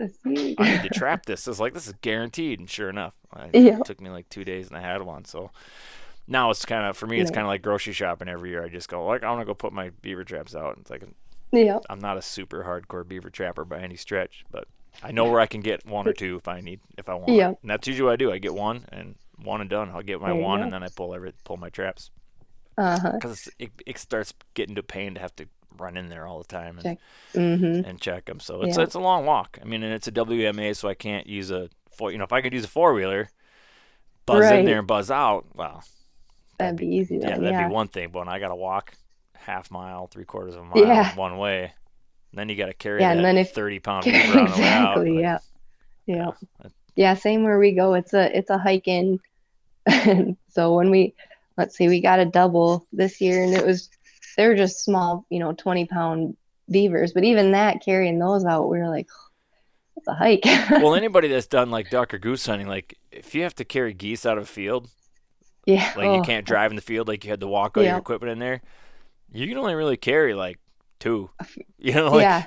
Speaker 2: I need to trap this. It's like this is guaranteed, and sure enough, I,
Speaker 4: Yeah.
Speaker 2: it took me like two days and I had one. So now it's kind of for me, it's
Speaker 4: Nice.
Speaker 2: kind of like grocery shopping every year. I just go like I want to go put my beaver traps out. And it's like
Speaker 4: Yeah.
Speaker 2: I'm not a super hardcore beaver trapper by any stretch, but I know where I can get one or two if I need if I want.
Speaker 4: Yeah.
Speaker 2: And that's usually what I do. I get one and one and done. I'll get my
Speaker 4: There
Speaker 2: one and then I pull every pull my traps
Speaker 4: Uh huh.
Speaker 2: because it, it starts getting to pain to have to run in there all the time and,
Speaker 4: Check. Mm-hmm.
Speaker 2: and check them. So it's
Speaker 4: Yeah.
Speaker 2: it's a long walk. I mean, and it's a WMA, so I can't use a four. You know, if I could use a four wheeler, buzz in there and buzz out, well,
Speaker 4: That'd be easy
Speaker 2: yeah, that'd
Speaker 4: Yeah.
Speaker 2: be one thing. But when I got to walk half mile, three quarters of a mile
Speaker 4: Yeah.
Speaker 2: one way, then you got to carry
Speaker 4: Yeah,
Speaker 2: that
Speaker 4: and then if-
Speaker 2: thirty pound beaver on the way out.
Speaker 4: exactly.
Speaker 2: like,
Speaker 4: Yeah. Yeah. Yeah. Same where we go. It's a it's a hike in. so when we let's see, we got a double this year, and it was they were just small, you know, twenty pound beavers. But even that, carrying those out, we were like, it's a hike.
Speaker 2: well, anybody that's done like duck or goose hunting, like if you have to carry geese out of a field,
Speaker 4: yeah.
Speaker 2: like you
Speaker 4: oh,
Speaker 2: can't drive in the field, like you had to walk all your equipment in there, you can only really carry like two. You know, like
Speaker 4: yeah.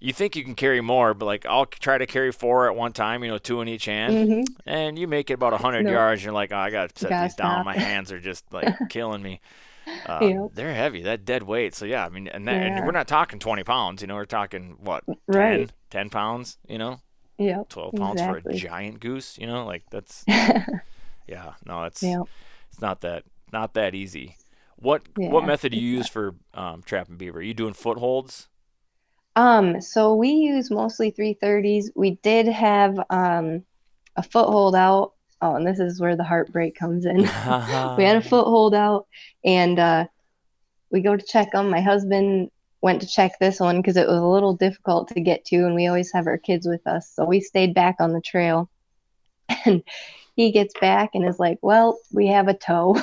Speaker 2: you think you can carry more, but like I'll try to carry four at one time, you know, two in each hand,
Speaker 4: hmm
Speaker 2: and you make it about a hundred
Speaker 4: No.
Speaker 2: yards. And you're like, oh, I gotta set
Speaker 4: Gotta
Speaker 2: these down.
Speaker 4: stop.
Speaker 2: My hands are just like killing me. Uh,
Speaker 4: Yep.
Speaker 2: They're heavy. That dead weight. So yeah, I mean, and, that, and we're not talking 20 pounds. You know, we're talking what, 10,
Speaker 4: Right.
Speaker 2: 10 pounds. You know,
Speaker 4: yeah,
Speaker 2: 12 pounds for a giant goose. You know, like that's yeah. No, it's
Speaker 4: Yep.
Speaker 2: it's not that not that easy. What
Speaker 4: Yeah,
Speaker 2: what method do you use for um, trapping beaver? Are you doing footholds?
Speaker 4: Um, so we use mostly 330s. We did have um a foothold out oh, and this is where the heartbreak comes in. we had a foothold out, and uh, we go to check them. My husband went to check this one because it was a little difficult to get to, and we always have our kids with us, so we stayed back on the trail. And he gets back and is like, "Well, we have a toe."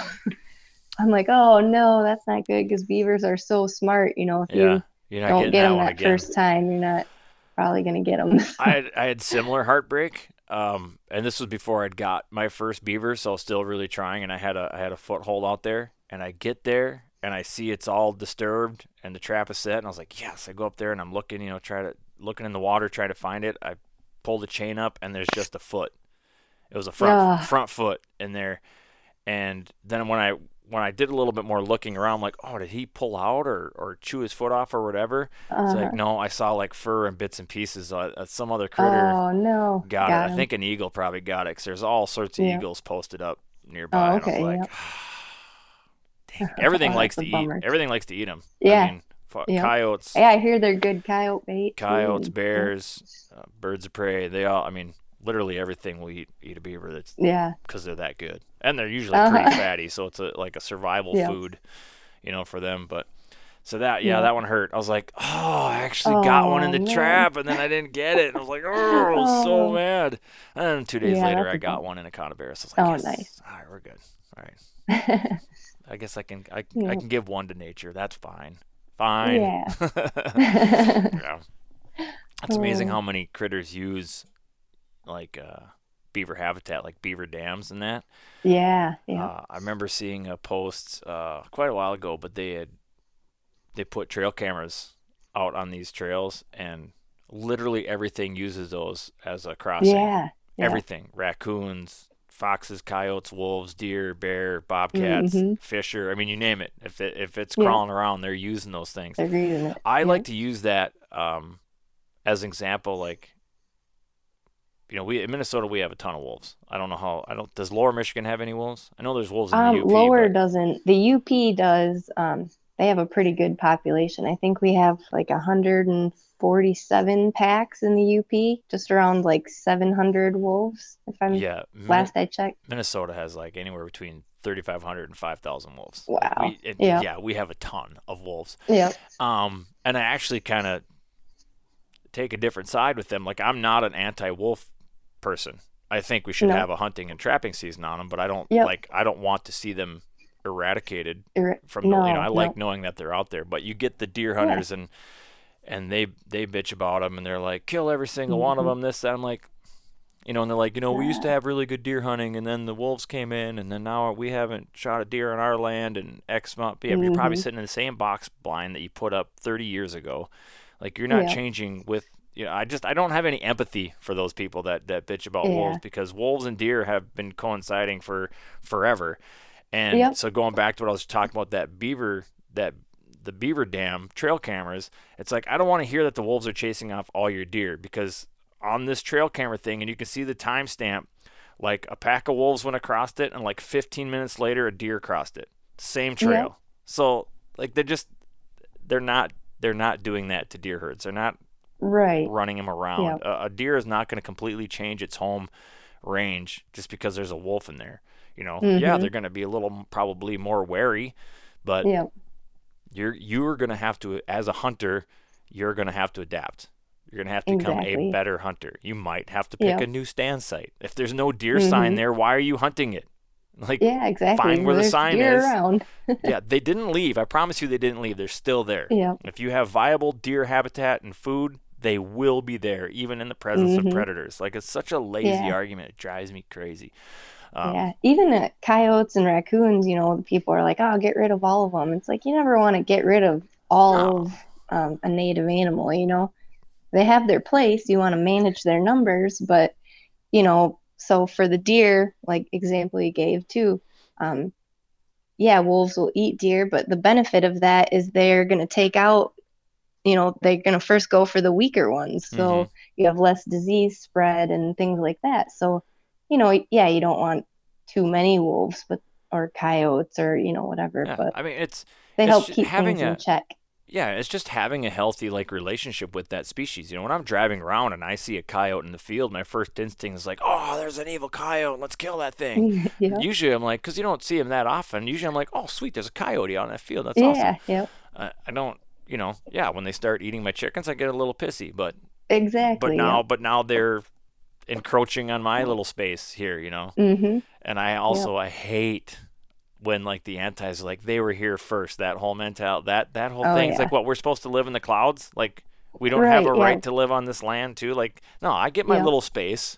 Speaker 4: I'm like, "Oh no, that's not good," because beavers are so smart. You know, if
Speaker 2: yeah,
Speaker 4: you
Speaker 2: you're not
Speaker 4: don't get
Speaker 2: that
Speaker 4: them that
Speaker 2: again.
Speaker 4: first time, you're not probably gonna get them.
Speaker 2: I had, I had similar heartbreak, um, and this was before I'd got my first beaver, so I was still really trying. And I had a I had a foothold out there, and I get there and I see it's all disturbed and the trap is set, and I was like, yes. I go up there and I'm looking, you know, try to looking in the water, try to find it. I pull the chain up, and there's just a foot. It was a front
Speaker 4: Ugh.
Speaker 2: front foot in there, and then when I when I did a little bit more looking around, like, oh, did he pull out or, or chew his foot off or whatever? It's
Speaker 4: Uh,
Speaker 2: like, no, I saw like fur and bits and pieces. Uh, uh, some other critter
Speaker 4: oh no,
Speaker 2: got, it. I think an eagle probably got it because there's all sorts of
Speaker 4: Yeah.
Speaker 2: eagles posted up nearby.
Speaker 4: Oh, okay,
Speaker 2: was like,
Speaker 4: yep.
Speaker 2: dang, everything
Speaker 4: Oh,
Speaker 2: likes to
Speaker 4: a
Speaker 2: eat. Everything likes to eat them.
Speaker 4: Yeah.
Speaker 2: I mean,
Speaker 4: Yep.
Speaker 2: coyotes,
Speaker 4: Yeah, I hear they're good coyote bait.
Speaker 2: coyotes, bears, uh, birds of prey. They all. I mean, literally everything will eat eat a beaver. That's
Speaker 4: Yeah,
Speaker 2: because they're that good, and they're usually
Speaker 4: Uh-huh.
Speaker 2: pretty fatty. So it's a like a survival
Speaker 4: Yeah.
Speaker 2: food, you know, for them. But so that yeah,
Speaker 4: Yeah.
Speaker 2: that one hurt. I was like, oh, I actually got one in
Speaker 4: Oh,
Speaker 2: the
Speaker 4: man.
Speaker 2: trap, and then I didn't get it. And I was like, oh, was so
Speaker 4: Oh.
Speaker 2: mad. And then two days
Speaker 4: Yeah,
Speaker 2: later, I got
Speaker 4: bummer.
Speaker 2: one in a conibear. So I was like,
Speaker 4: Oh,
Speaker 2: yes.
Speaker 4: nice.
Speaker 2: All right, we're good. All right. I guess I can I, I can give one to nature. That's fine. Fine.
Speaker 4: Yeah.
Speaker 2: yeah. It's amazing
Speaker 4: Oh.
Speaker 2: how many critters use like uh, beaver habitat, like beaver dams and that.
Speaker 4: yeah, yeah.
Speaker 2: Uh, I remember seeing a post uh, quite a while ago, but they had they put trail cameras out on these trails, and literally everything uses those as a crossing.
Speaker 4: yeah, yeah.
Speaker 2: Everything: raccoons, foxes, coyotes, wolves, deer, bear, bobcats,
Speaker 4: Mhm.
Speaker 2: fisher. I mean, you name it. If it, if it's
Speaker 4: Yeah.
Speaker 2: crawling around, they're using those things.
Speaker 4: They're reading it.
Speaker 2: I
Speaker 4: yeah.
Speaker 2: like to use that um, as an example. Like, you know, we in Minnesota we have a ton of wolves. I don't know how. I don't. Does Lower Michigan have any wolves? I know there's wolves in
Speaker 4: Um,
Speaker 2: the UP.
Speaker 4: lower
Speaker 2: but-
Speaker 4: doesn't. The UP does. Um, they have a pretty good population. I think we have like 147 packs in the UP, just around like 700 wolves, if I'm
Speaker 2: yeah, Min-
Speaker 4: last I checked.
Speaker 2: Minnesota has like anywhere between 3,500 and 5,000 wolves. Like,
Speaker 4: Wow.
Speaker 2: we, it-
Speaker 4: Yeah.
Speaker 2: yeah, we have a ton of wolves.
Speaker 4: Yep.
Speaker 2: Um, and I actually kind of take a different side with them. Like I'm not an anti-wolf person. I think we should
Speaker 4: No.
Speaker 2: have a hunting and trapping season on them, but I don't
Speaker 4: Yep.
Speaker 2: like. I don't want to see them eradicated
Speaker 4: Irre-
Speaker 2: from the. You know,
Speaker 4: no,
Speaker 2: I
Speaker 4: no.
Speaker 2: like knowing that they're out there. But you get the deer hunters and and they they bitch about them and they're like kill every single one of them. This that. I'm like. You know, and they're like, you know, we used to have really good deer hunting, and then the wolves came in, and then now we haven't shot a deer on our land and X month. Yeah, you're probably
Speaker 4: Mhm.
Speaker 2: sitting in the same box blind that you put up 30 years ago. Like you're not
Speaker 4: Yeah.
Speaker 2: changing with. You know, I just I don't have any empathy for those people that that bitch about
Speaker 4: Yeah.
Speaker 2: wolves because wolves and deer have been coinciding for forever. And
Speaker 4: Yep.
Speaker 2: so going back to what I was talking about, that beaver, that the beaver dam trail cameras, it's like I don't want to hear that the wolves are chasing off all your deer because on this trail camera thing, and you can see the timestamp, like a pack of wolves went across it, and like 15 minutes later, a deer crossed it. Same trail. So like they're just they're not they're not doing that to deer herds. They're not
Speaker 4: Right.
Speaker 2: running them around. A, a deer is not going to completely change its home range just because there's a wolf in there. You know, yeah,
Speaker 4: Mhm.
Speaker 2: they're going to be a little probably more wary, but
Speaker 4: Yep.
Speaker 2: you're you're going to have to as a hunter, you're going to have to adapt. You're going to have to become a better hunter. You might have to pick
Speaker 4: Yep.
Speaker 2: a new stand site. If there's no deer sign
Speaker 4: Mhm.
Speaker 2: there, why are you hunting it? Like
Speaker 4: Yeah, exactly.
Speaker 2: find where the sign
Speaker 4: deer
Speaker 2: is.
Speaker 4: around.
Speaker 2: yeah, they didn't leave. I promise you they didn't leave. They're still there.
Speaker 4: Yep.
Speaker 2: If you have viable deer habitat and food, they will be there, even in the presence of
Speaker 4: Mhm.
Speaker 2: predators. Like it's such a lazy
Speaker 4: Yeah.
Speaker 2: argument. It drives me crazy. Um,
Speaker 4: yeah, even uh, coyotes and raccoons, you know, people are like, "Oh, get rid of all of them." It's like you never want to get rid of all of um, a native animal. You know, they have their place. You want to manage their numbers, but you know, so for the deer, like example you gave too, um, yeah, wolves will eat deer, but the benefit of that is they're going to take out. You know, they're going to first go for the weaker ones, so
Speaker 2: Mhm.
Speaker 4: you have less disease spread and things like that. So, you know, yeah, you don't want too many wolves, but or coyotes or you know whatever,
Speaker 2: yeah.
Speaker 4: but
Speaker 2: I mean, it's
Speaker 4: they
Speaker 2: it's
Speaker 4: help keep
Speaker 2: having
Speaker 4: things in check.
Speaker 2: yeah, it's just having a healthy like relationship with that species. You know, when I'm driving around and I see a coyote in the field, my first instinct is like, "Oh, there's an evil coyote. Let's kill that thing."
Speaker 4: yeah.
Speaker 2: Usually, I'm like, because you don't see them that often. Usually, I'm like, "Oh, sweet, there's a coyote on in that field. That's
Speaker 4: Yeah.
Speaker 2: awesome."
Speaker 4: Yep.
Speaker 2: I, I don't, you know, yeah. When they start eating my chickens, I get a little pissy. But
Speaker 4: Exactly.
Speaker 2: but now, but now they're encroaching on my little space here. You know,
Speaker 4: Mm-hmm.
Speaker 2: and I also I hate when like the antis like they were here first. That whole mental that that whole
Speaker 4: Oh,
Speaker 2: thing. It's
Speaker 4: yeah.
Speaker 2: like what we're supposed to live in the clouds. Like we don't have a
Speaker 4: Right, yeah.
Speaker 2: right to live on this land too. Like no, I get my
Speaker 4: Yeah.
Speaker 2: little space.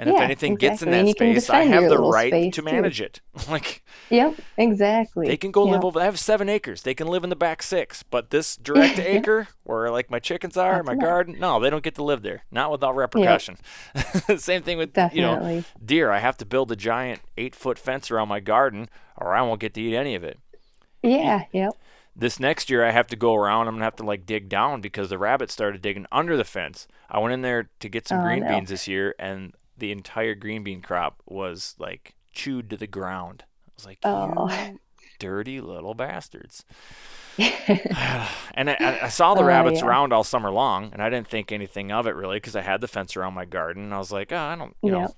Speaker 2: And if
Speaker 4: Yeah,
Speaker 2: anything gets in that
Speaker 4: And you can
Speaker 2: space, I have the right to
Speaker 4: too.
Speaker 2: manage it. like
Speaker 4: Yep. Exactly.
Speaker 2: they can go live over. I have seven acres. They can live in the back six. But this direct acre, where like my chickens are,
Speaker 4: That's
Speaker 2: my garden, no, they don't get to live there. Not without repercussion. Same thing with you know deer. I have to build a giant eight foot fence around my garden, or I won't get to eat any of it.
Speaker 4: Yeah. Yep.
Speaker 2: This next year, I have to go around. I'm gonna have to like dig down because the rabbits started digging under the fence. I went in there to get some
Speaker 4: Oh,
Speaker 2: green
Speaker 4: no.
Speaker 2: beans this year, and the entire green bean crop was like chewed to the ground. I was like,
Speaker 4: Oh.
Speaker 2: you dirty little bastards. and I, I- saw the
Speaker 4: Oh,
Speaker 2: rabbits
Speaker 4: yeah.
Speaker 2: around all summer long, and I didn't think anything of it really because I had the fence around my garden. And I was like, oh, I don't, you
Speaker 4: Yeah.
Speaker 2: know,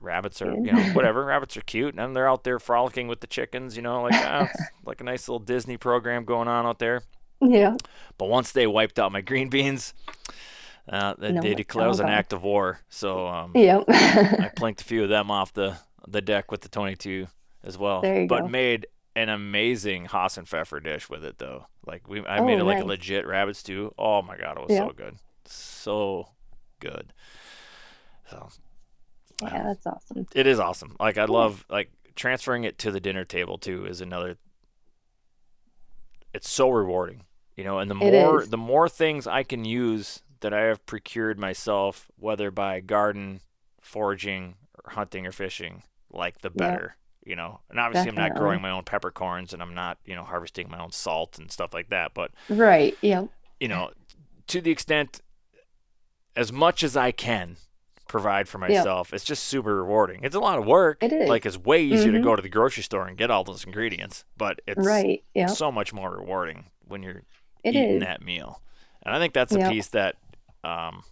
Speaker 2: rabbits are, you know, whatever. rabbits are cute, and they're out there frolicking with the chickens. You know, like ah, like a nice little Disney program going on out there.
Speaker 4: Yeah.
Speaker 2: But once they wiped out my green beans, uh, they,
Speaker 4: No,
Speaker 2: they
Speaker 4: it's
Speaker 2: declared it was an act of war. So um,
Speaker 4: Yep.
Speaker 2: I plinked a few of them off the the deck with the 22 as well. But
Speaker 4: go.
Speaker 2: made an amazing Hasenpfeffer dish with it though. Like we, I made
Speaker 4: Oh,
Speaker 2: it like a legit rabbit stew. Oh my god, it was
Speaker 4: Yeah.
Speaker 2: so good, so good. So
Speaker 4: yeah. That's awesome.
Speaker 2: it is awesome. Like I love like transferring it to the dinner table too is another. It's so rewarding, you know. And the more the more things I can use that I have procured myself, whether by garden, foraging, or hunting or fishing, like the better. You know, and obviously I'm not growing my own peppercorns and I'm not, you know, harvesting my own salt and stuff like that. But
Speaker 4: Right. Yep.
Speaker 2: you know, to the extent as much as I can provide for myself, it's just super rewarding. It's a lot of work.
Speaker 4: It is.
Speaker 2: Like it's way easier to
Speaker 4: Mhm.
Speaker 2: go to the grocery store and get all those ingredients, but it's
Speaker 4: Right. Yep.
Speaker 2: so much more rewarding when you're
Speaker 4: It
Speaker 2: eating
Speaker 4: is.
Speaker 2: that meal. And I think that's
Speaker 4: a
Speaker 2: piece that um,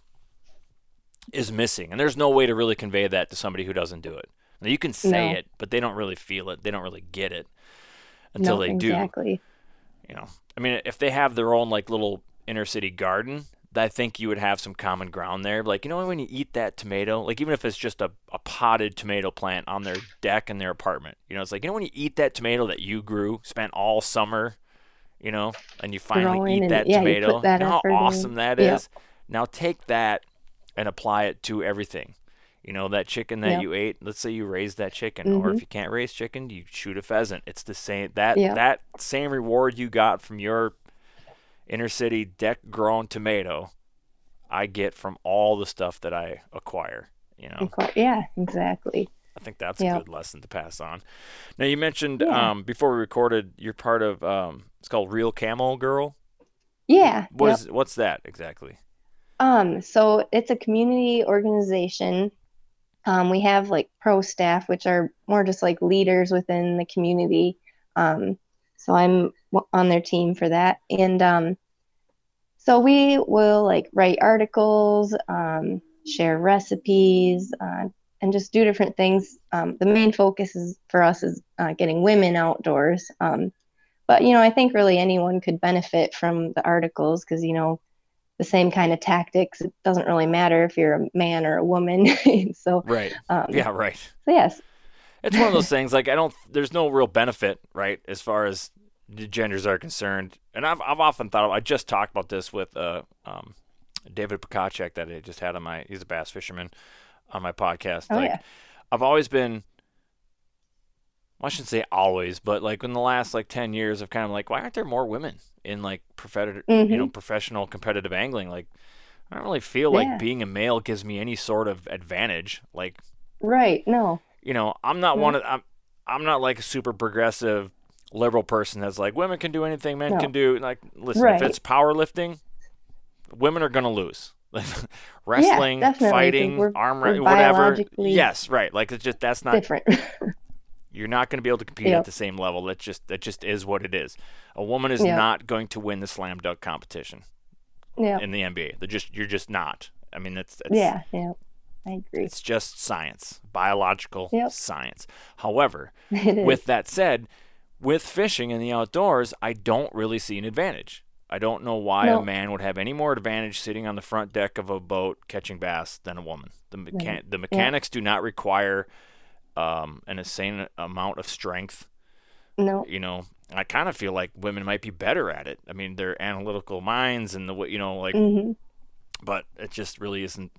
Speaker 2: is missing. And there's no way to really convey that to somebody who doesn't do it. Now, you can say
Speaker 4: No.
Speaker 2: it, but they don't really feel it. They don't really get it until
Speaker 4: no,
Speaker 2: they do
Speaker 4: exactly.
Speaker 2: you know i mean if they have their own like little inner city garden i think you would have some common ground there like you know when you eat that tomato like even if it's just a, a potted tomato plant on their deck in their apartment you know it's like you know when you eat that tomato that you grew spent all summer you know and you finally
Speaker 4: Growing
Speaker 2: eat
Speaker 4: and-
Speaker 2: that
Speaker 4: yeah, you
Speaker 2: tomato
Speaker 4: that
Speaker 2: you know how
Speaker 4: in.
Speaker 2: awesome that is.
Speaker 4: Yep.
Speaker 2: Now take that and apply it to everything you know that chicken that
Speaker 4: Yep.
Speaker 2: you ate let's say you raised that chicken or if
Speaker 4: Mhm.
Speaker 2: you can't raise chicken you shoot a pheasant it's the same that
Speaker 4: Yep.
Speaker 2: that same reward you got from your inner city deck grown tomato i get from all the stuff that i acquire you know
Speaker 4: Yeah. Exactly.
Speaker 2: i think that's
Speaker 4: Yep.
Speaker 2: a good lesson to pass on now you mentioned
Speaker 4: Yeah.
Speaker 2: um, before we recorded you're part of um, it's called Reel Camo Girl
Speaker 4: Yeah.
Speaker 2: what is- what's that exactly
Speaker 4: Um, so it's a community organization. Um, we have like pro staff, which are more just like leaders within the community. Um, so I'm on their team for that. And um, so we will like write articles, um, share recipes, uh, and just do different things. Um, the main focus is for us is uh, getting women outdoors. Um, but you know, I think really anyone could benefit from the articles because you know the same kind of tactics. It doesn't really matter if you're a man or a woman. so,
Speaker 2: right
Speaker 4: um,
Speaker 2: yeah right
Speaker 4: so yes,
Speaker 2: It's one of those things like I don't there's no real benefit, right, as far as the genders are concerned. And I've I've often thought I just talked about this with uh um David Prokacek that I just had on my he's a bass fisherman on my podcast.
Speaker 4: Oh,
Speaker 2: like
Speaker 4: yeah.
Speaker 2: I've always been I shouldn't say always, but like in the last like ten years I've kind of like, why aren't there more women in like professional you know, mm-hmm. professional competitive angling? Like I don't really feel
Speaker 4: Yeah.
Speaker 2: like being a male gives me any sort of advantage. Like
Speaker 4: right. No,
Speaker 2: you know, I'm not
Speaker 4: Yeah.
Speaker 2: one of I'm I'm not like a super progressive liberal person that's like women can do anything men
Speaker 4: No.
Speaker 2: can do. Like listen,
Speaker 4: Right.
Speaker 2: if it's powerlifting, women are gonna lose. Wrestling,
Speaker 4: 'cause
Speaker 2: fighting,
Speaker 4: we're-
Speaker 2: arm
Speaker 4: we're
Speaker 2: whatever. Yes, right. Like it's just that's not
Speaker 4: different.
Speaker 2: You're not going to be able to compete at the same level. That just that just is what it is. A woman is not going to win the slam dunk competition
Speaker 4: Yeah.
Speaker 2: in the NBA. They're just you're just not. I mean, that's, that's
Speaker 4: Yeah. Yeah. I agree.
Speaker 2: It's just science, biological
Speaker 4: Yep.
Speaker 2: science. However, with that said, with fishing in the outdoors, I don't really see an advantage. I don't know why a man would have any more advantage sitting on the front deck of a boat catching bass than a woman. The mechan- the mechanics do not require um, an insane amount of strength.
Speaker 4: no.
Speaker 2: You know, I kind of feel like women might be better at it. I mean, their analytical minds and the way you know, like,
Speaker 4: hmm
Speaker 2: but it just really isn't.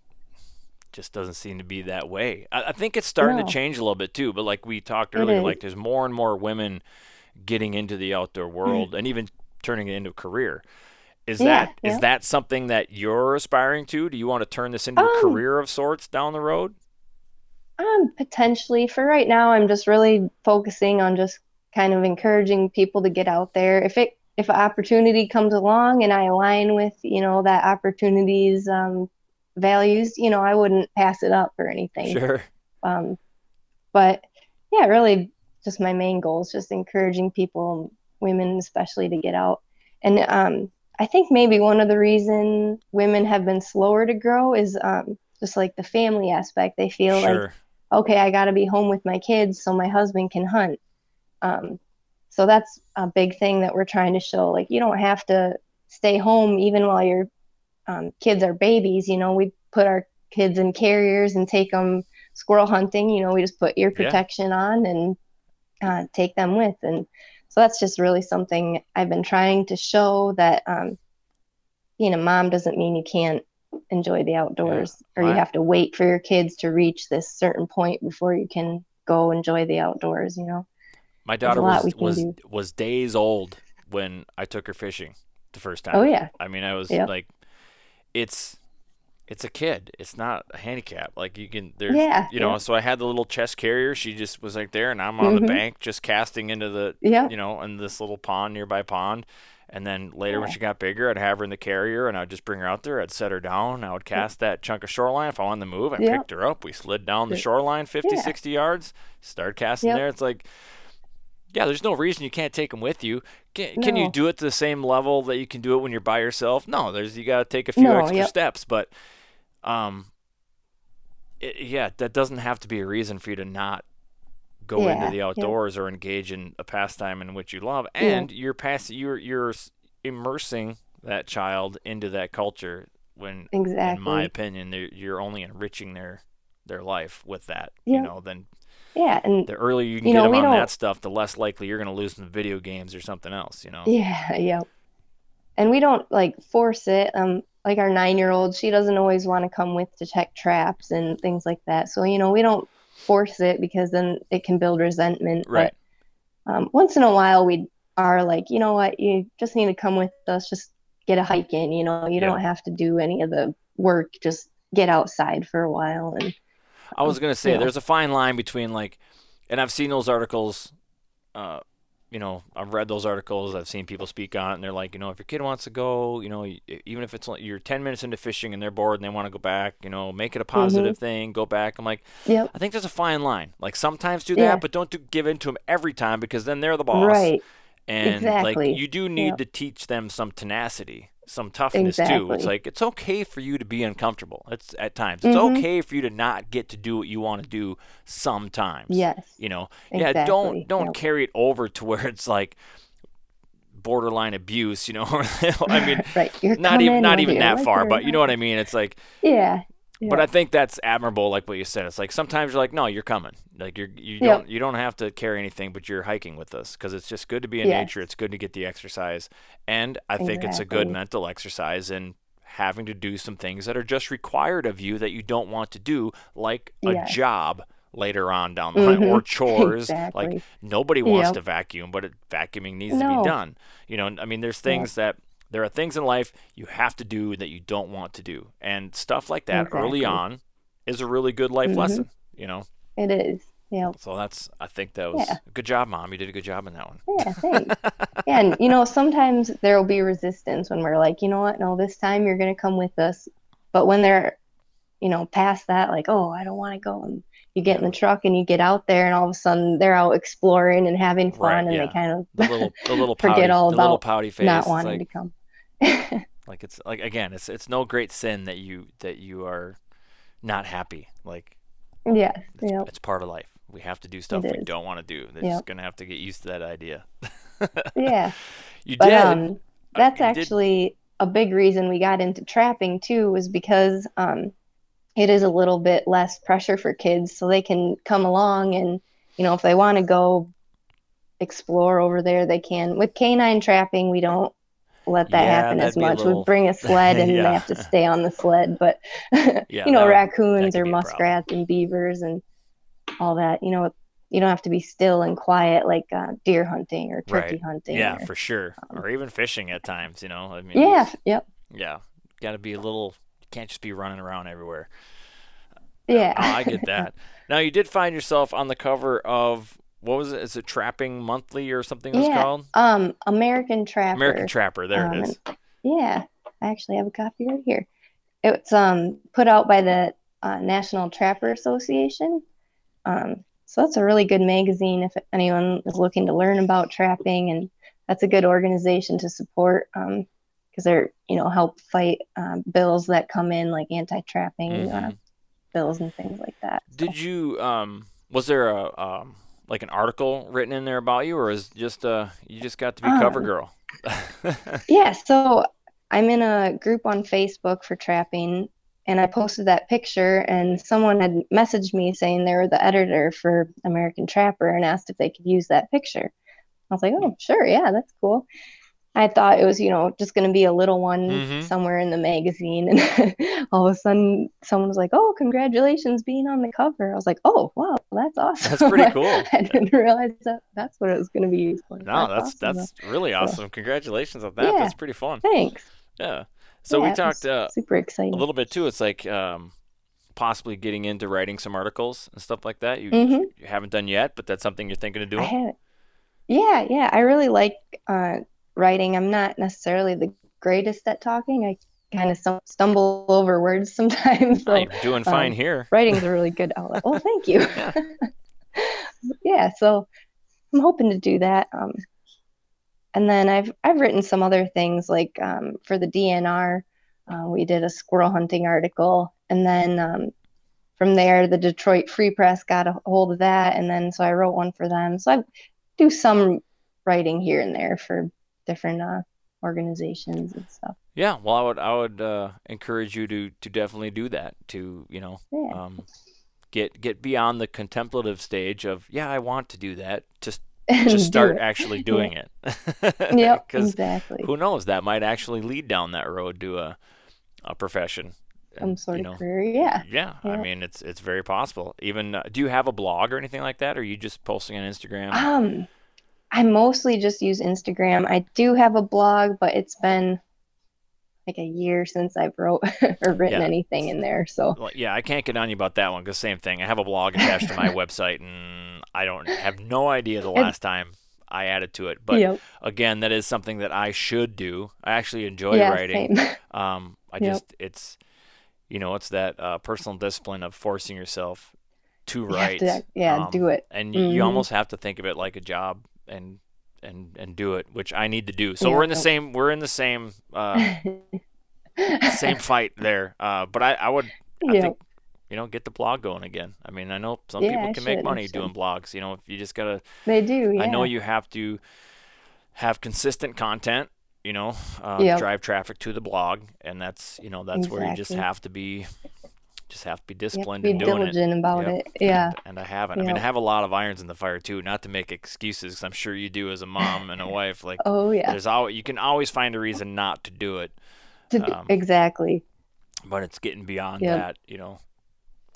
Speaker 2: Just doesn't seem to be that way. I, I think it's starting
Speaker 4: No.
Speaker 2: to change a little bit too. But like we talked earlier,
Speaker 4: is.
Speaker 2: like there's more and more women getting into the outdoor world and even turning it into a career. Is.
Speaker 4: Yeah,
Speaker 2: that is
Speaker 4: yeah.
Speaker 2: that something that you're aspiring to? Do you want to turn this into a
Speaker 4: Um,
Speaker 2: career of sorts down the road?
Speaker 4: Um, potentially. For right now, I'm just really focusing on just kind of encouraging people to get out there. If it if an opportunity comes along and I align with, you know, that opportunity's um, values, you know, I wouldn't pass it up or anything.
Speaker 2: Sure.
Speaker 4: Um, but yeah, really, just my main goal is just encouraging people, women especially, to get out. And um, I think maybe one of the reason women have been slower to grow is um, just like the family aspect. They feel like
Speaker 2: Sure.
Speaker 4: Okay, I got to be home with my kids so my husband can hunt. Um, so that's a big thing that we're trying to show. Like, you don't have to stay home even while your um, kids are babies. You know, we put our kids in carriers and take them squirrel hunting. You know, we just put ear
Speaker 2: Yeah.
Speaker 4: protection on and uh, take them with. And so that's just really something I've been trying to show that um, being a mom doesn't mean you can't enjoy the outdoors or you
Speaker 2: I-
Speaker 4: have to wait for your kids to reach this certain point before you can go enjoy the outdoors, you know?
Speaker 2: My daughter was was was days old when I took her fishing the first time.
Speaker 4: Oh, yeah.
Speaker 2: I mean, I was
Speaker 4: Yep.
Speaker 2: like, it's it's a kid. It's not a handicap. Like you can there's
Speaker 4: Yeah,
Speaker 2: you know.
Speaker 4: yeah.
Speaker 2: So I had the little chest carrier. She just was like there, and I'm on the
Speaker 4: Mhm.
Speaker 2: bank just casting into the
Speaker 4: Yeah.
Speaker 2: you know in this little pond nearby pond. And then later when she got bigger, I'd have her in the carrier, and I'd just bring her out there. I'd set her down. I would cast that chunk of shoreline. If I wanted to move, I
Speaker 4: Yep.
Speaker 2: picked her up. We slid down the shoreline 50,
Speaker 4: Yeah.
Speaker 2: 60 yards. Started casting
Speaker 4: Yep.
Speaker 2: there. It's like yeah, there's no reason you can't take them with you. Can, can you do it to the same level that you can do it when you're by yourself? No, there's you got to take a few
Speaker 4: No,
Speaker 2: extra
Speaker 4: yep.
Speaker 2: steps, but um, it, yeah, that doesn't have to be a reason for you to not go into the outdoors or engage in a pastime in which you love,
Speaker 4: Yeah.
Speaker 2: and you're pass you're you're immersing that child into that culture. When, exactly. in my opinion, you're only enriching their their life with that.
Speaker 4: Yeah.
Speaker 2: You know, then
Speaker 4: Yeah. And
Speaker 2: the earlier you can
Speaker 4: You
Speaker 2: get
Speaker 4: know,
Speaker 2: them on that stuff, the less likely you're going to lose to video games or something else. You know.
Speaker 4: Yeah, yeah. And we don't like force it. Um, like our nine-year-old, she doesn't always want to come with to check traps and things like that. So, you know, we don't force it because then it can build resentment.
Speaker 2: Right.
Speaker 4: But um, once in a while, we are like, you know what, you just need to come with us, just get a hike in. You know, you
Speaker 2: Yeah.
Speaker 4: don't have to do any of the work. Just get outside for a while. And
Speaker 2: I was gonna say there's a fine line between like, and I've seen those articles. Uh, you know, I've read those articles. I've seen people speak on it, and they're like, you know, if your kid wants to go, you know, even if it's like you're 10 minutes into fishing and they're bored and they want to go back, you know, make it a positive mm-hmm. thing. Go back. I'm like,
Speaker 4: yep,
Speaker 2: I think there's a fine line. Like sometimes do
Speaker 4: Yeah.
Speaker 2: that, but don't do, give in to them every time because then they're the boss.
Speaker 4: right.
Speaker 2: And
Speaker 4: Exactly.
Speaker 2: like you do need
Speaker 4: Yep.
Speaker 2: to teach them some tenacity, some toughness too. It's like it's okay for you to be uncomfortable. It's at times. It's
Speaker 4: Mhm.
Speaker 2: okay for you to not get to do what you want to do sometimes.
Speaker 4: Yes.
Speaker 2: You know. Yeah, don't don't
Speaker 4: Yep.
Speaker 2: carry it over to where it's like borderline abuse, you know. I mean,
Speaker 4: right.
Speaker 2: Not even not even that far, but you know what I mean? It's like
Speaker 4: Yeah.
Speaker 2: But I think that's admirable, like what you said. It's like sometimes you're like, no, you're coming. Like you're you don't you don't have to carry anything, but you're hiking with us because it's just good to be in nature. It's good to get the exercise, and I think it's a good mental exercise and having to do some things that are just required of you that you don't want to do, like a job later on down the line or
Speaker 4: Mhm.
Speaker 2: chores. Like nobody wants
Speaker 4: Yep.
Speaker 2: to vacuum, but it, vacuuming needs to be done. You know, I mean, there's things that there are things in life you have to do that you don't want to do, and stuff like that early on is a really good life
Speaker 4: Mhm.
Speaker 2: lesson. You know,
Speaker 4: It is. Yeah.
Speaker 2: so that's I think that was
Speaker 4: Yeah.
Speaker 2: good job, mom. You did a good job in that one.
Speaker 4: Yeah, thanks. yeah, and you know, sometimes there will be resistance when we're like, you know what, no, this time you're gonna come with us. But when they're, you know, past that, like, oh, I don't want to go, and you get in the truck and you get out there, and all of a sudden they're out exploring and having fun,
Speaker 2: Right,
Speaker 4: and
Speaker 2: yeah.
Speaker 4: they kind of
Speaker 2: The little, the little
Speaker 4: Forget
Speaker 2: pouty,
Speaker 4: all
Speaker 2: the
Speaker 4: about
Speaker 2: pouty face.
Speaker 4: not wanting
Speaker 2: like,
Speaker 4: to come.
Speaker 2: like it's like again, it's it's no great sin that you that you are not happy. Like
Speaker 4: yeah,
Speaker 2: it's,
Speaker 4: yeah,
Speaker 2: it's part of life. We have to do stuff we don't want to do. They're
Speaker 4: Yep.
Speaker 2: just gonna have to get used to that idea.
Speaker 4: yeah.
Speaker 2: You
Speaker 4: But
Speaker 2: did.
Speaker 4: um, that's
Speaker 2: did-
Speaker 4: actually a big reason we got into trapping too, was because um, it is a little bit less pressure for kids, so they can come along and you know if they want to go explore over there, they can. With canine trapping, we don't let that
Speaker 2: Yeah,
Speaker 4: happen as much.
Speaker 2: little-
Speaker 4: We bring a sled and
Speaker 2: Yeah.
Speaker 4: they have to stay on the sled, but
Speaker 2: Yeah,
Speaker 4: you know
Speaker 2: would-
Speaker 4: raccoons
Speaker 2: could
Speaker 4: or
Speaker 2: be a problem.
Speaker 4: muskrats and beavers and all that. You know you don't have to be still and quiet like uh, deer hunting or turkey
Speaker 2: Right.
Speaker 4: hunting.
Speaker 2: Yeah,
Speaker 4: or-
Speaker 2: for sure.
Speaker 4: um,
Speaker 2: or even fishing at times. You know. I mean.
Speaker 4: yeah, yep,
Speaker 2: Yeah. Got to be a little. Can't just be running around everywhere.
Speaker 4: yeah.
Speaker 2: Oh, I get that. now you did find yourself on the cover of what was it? Is it Trapping Monthly or something it was
Speaker 4: Yeah,
Speaker 2: called?
Speaker 4: Um, American Trapper.
Speaker 2: American Trapper. There
Speaker 4: Um,
Speaker 2: it is.
Speaker 4: Yeah, I actually have a copy right here. It's um put out by the uh, National Trapper Association. Um, so that's a really good magazine if anyone is looking to learn about trapping, and that's a good organization to support um, because they're you know help fight um, bills that come in like anti-trapping uh,
Speaker 2: Mhm.
Speaker 4: bills and things like that. So-
Speaker 2: Did you um was there a um like an article written in there about you or is just uh you just got to be cover
Speaker 4: Um,
Speaker 2: girl?
Speaker 4: Yeah, so I'm in a group on Facebook for trapping, and I posted that picture, and someone had messaged me saying they were the editor for American Trapper and asked if they could use that picture. I was like, oh, sure, yeah, that's cool. I thought it was, you know, just going to be a little one
Speaker 2: Mhm.
Speaker 4: somewhere in the magazine, and all of a sudden, someone was like, "Oh, congratulations being on the cover." I was like, "Oh, wow, that's awesome."
Speaker 2: That's pretty cool.
Speaker 4: I didn't realize that that's what it was going to be used for.
Speaker 2: no, that's
Speaker 4: awesome,
Speaker 2: that's really awesome. Congratulations on that.
Speaker 4: Yeah.
Speaker 2: That's pretty fun.
Speaker 4: Thanks.
Speaker 2: Yeah. So
Speaker 4: Yeah,
Speaker 2: we talked uh,
Speaker 4: super exciting.
Speaker 2: a little bit too. It's like um possibly getting into writing some articles and stuff like that. You,
Speaker 4: Mhm.
Speaker 2: you haven't done yet, but that's something you're thinking of doing.
Speaker 4: Yeah, yeah. I really like uh, writing. I'm not necessarily the greatest at talking. I kind of stumble over words sometimes. So
Speaker 2: you're doing fine
Speaker 4: um,
Speaker 2: here.
Speaker 4: writing's a really good outlet. Well, thank you.
Speaker 2: Yeah.
Speaker 4: yeah, so I'm hoping to do that. Um, and then I've I've written some other things like um, for the DNR, uh, we did a squirrel hunting article, and then um, from there the Detroit Free Press got a hold of that, and then so I wrote one for them. So I do some writing here and there for different uh, organizations and stuff.
Speaker 2: Yeah, well, I would I would uh, encourage you to to definitely do that. To you know,
Speaker 4: Yeah.
Speaker 2: um, get get beyond the contemplative stage of yeah, I want to do that. Just just start
Speaker 4: it.
Speaker 2: actually doing it.
Speaker 4: Yep, exactly.
Speaker 2: who knows, that might actually lead down that road to a a profession.
Speaker 4: Some
Speaker 2: And,
Speaker 4: sort
Speaker 2: you
Speaker 4: of career. Yeah.
Speaker 2: Yeah, I mean it's it's very possible. Even uh, do you have a blog or anything like that, or are you just posting on Instagram?
Speaker 4: Um, I mostly just use Instagram. I do have a blog, but it's been like a year since I've wrote or written
Speaker 2: Yeah.
Speaker 4: anything in there. So
Speaker 2: Well, yeah, I can't get on you about that one because same thing. I have a blog attached to my website, and I don't have no idea the last time I added to it. But
Speaker 4: yep.
Speaker 2: again, that is something that I should do. I actually enjoy
Speaker 4: yeah,
Speaker 2: writing.
Speaker 4: same.
Speaker 2: Um, I
Speaker 4: Yep.
Speaker 2: just it's you know it's that uh, personal discipline of forcing yourself to write.
Speaker 4: to, yeah,
Speaker 2: um,
Speaker 4: do it.
Speaker 2: and y- you almost have to think of it like a job and and and do it, which I need to do. So
Speaker 4: Yeah,
Speaker 2: we're in the same we're in the same uh, same fight there. Uh, but I I would I
Speaker 4: Yep.
Speaker 2: think you know get the blog going again. I mean I know some
Speaker 4: Yeah,
Speaker 2: people can make
Speaker 4: should,
Speaker 2: money doing blogs. You know if you just gotta
Speaker 4: They do. Yeah.
Speaker 2: I know you have to have consistent content, you know, uh,
Speaker 4: Yep.
Speaker 2: drive traffic to the blog, and that's you know that's where you just have to be, just have to be
Speaker 4: have to
Speaker 2: disciplined
Speaker 4: be
Speaker 2: in doing
Speaker 4: diligent about
Speaker 2: Yep.
Speaker 4: it. Yeah.
Speaker 2: And, and I haven't. I mean, I have a lot of irons in the fire too. Not to make excuses, 'cause I'm sure you do as a mom and a wife. Like
Speaker 4: Oh yeah.
Speaker 2: there's always you can always find a reason not to do it,
Speaker 4: To
Speaker 2: um,
Speaker 4: exactly.
Speaker 2: but it's getting beyond
Speaker 4: Yep.
Speaker 2: that. You know,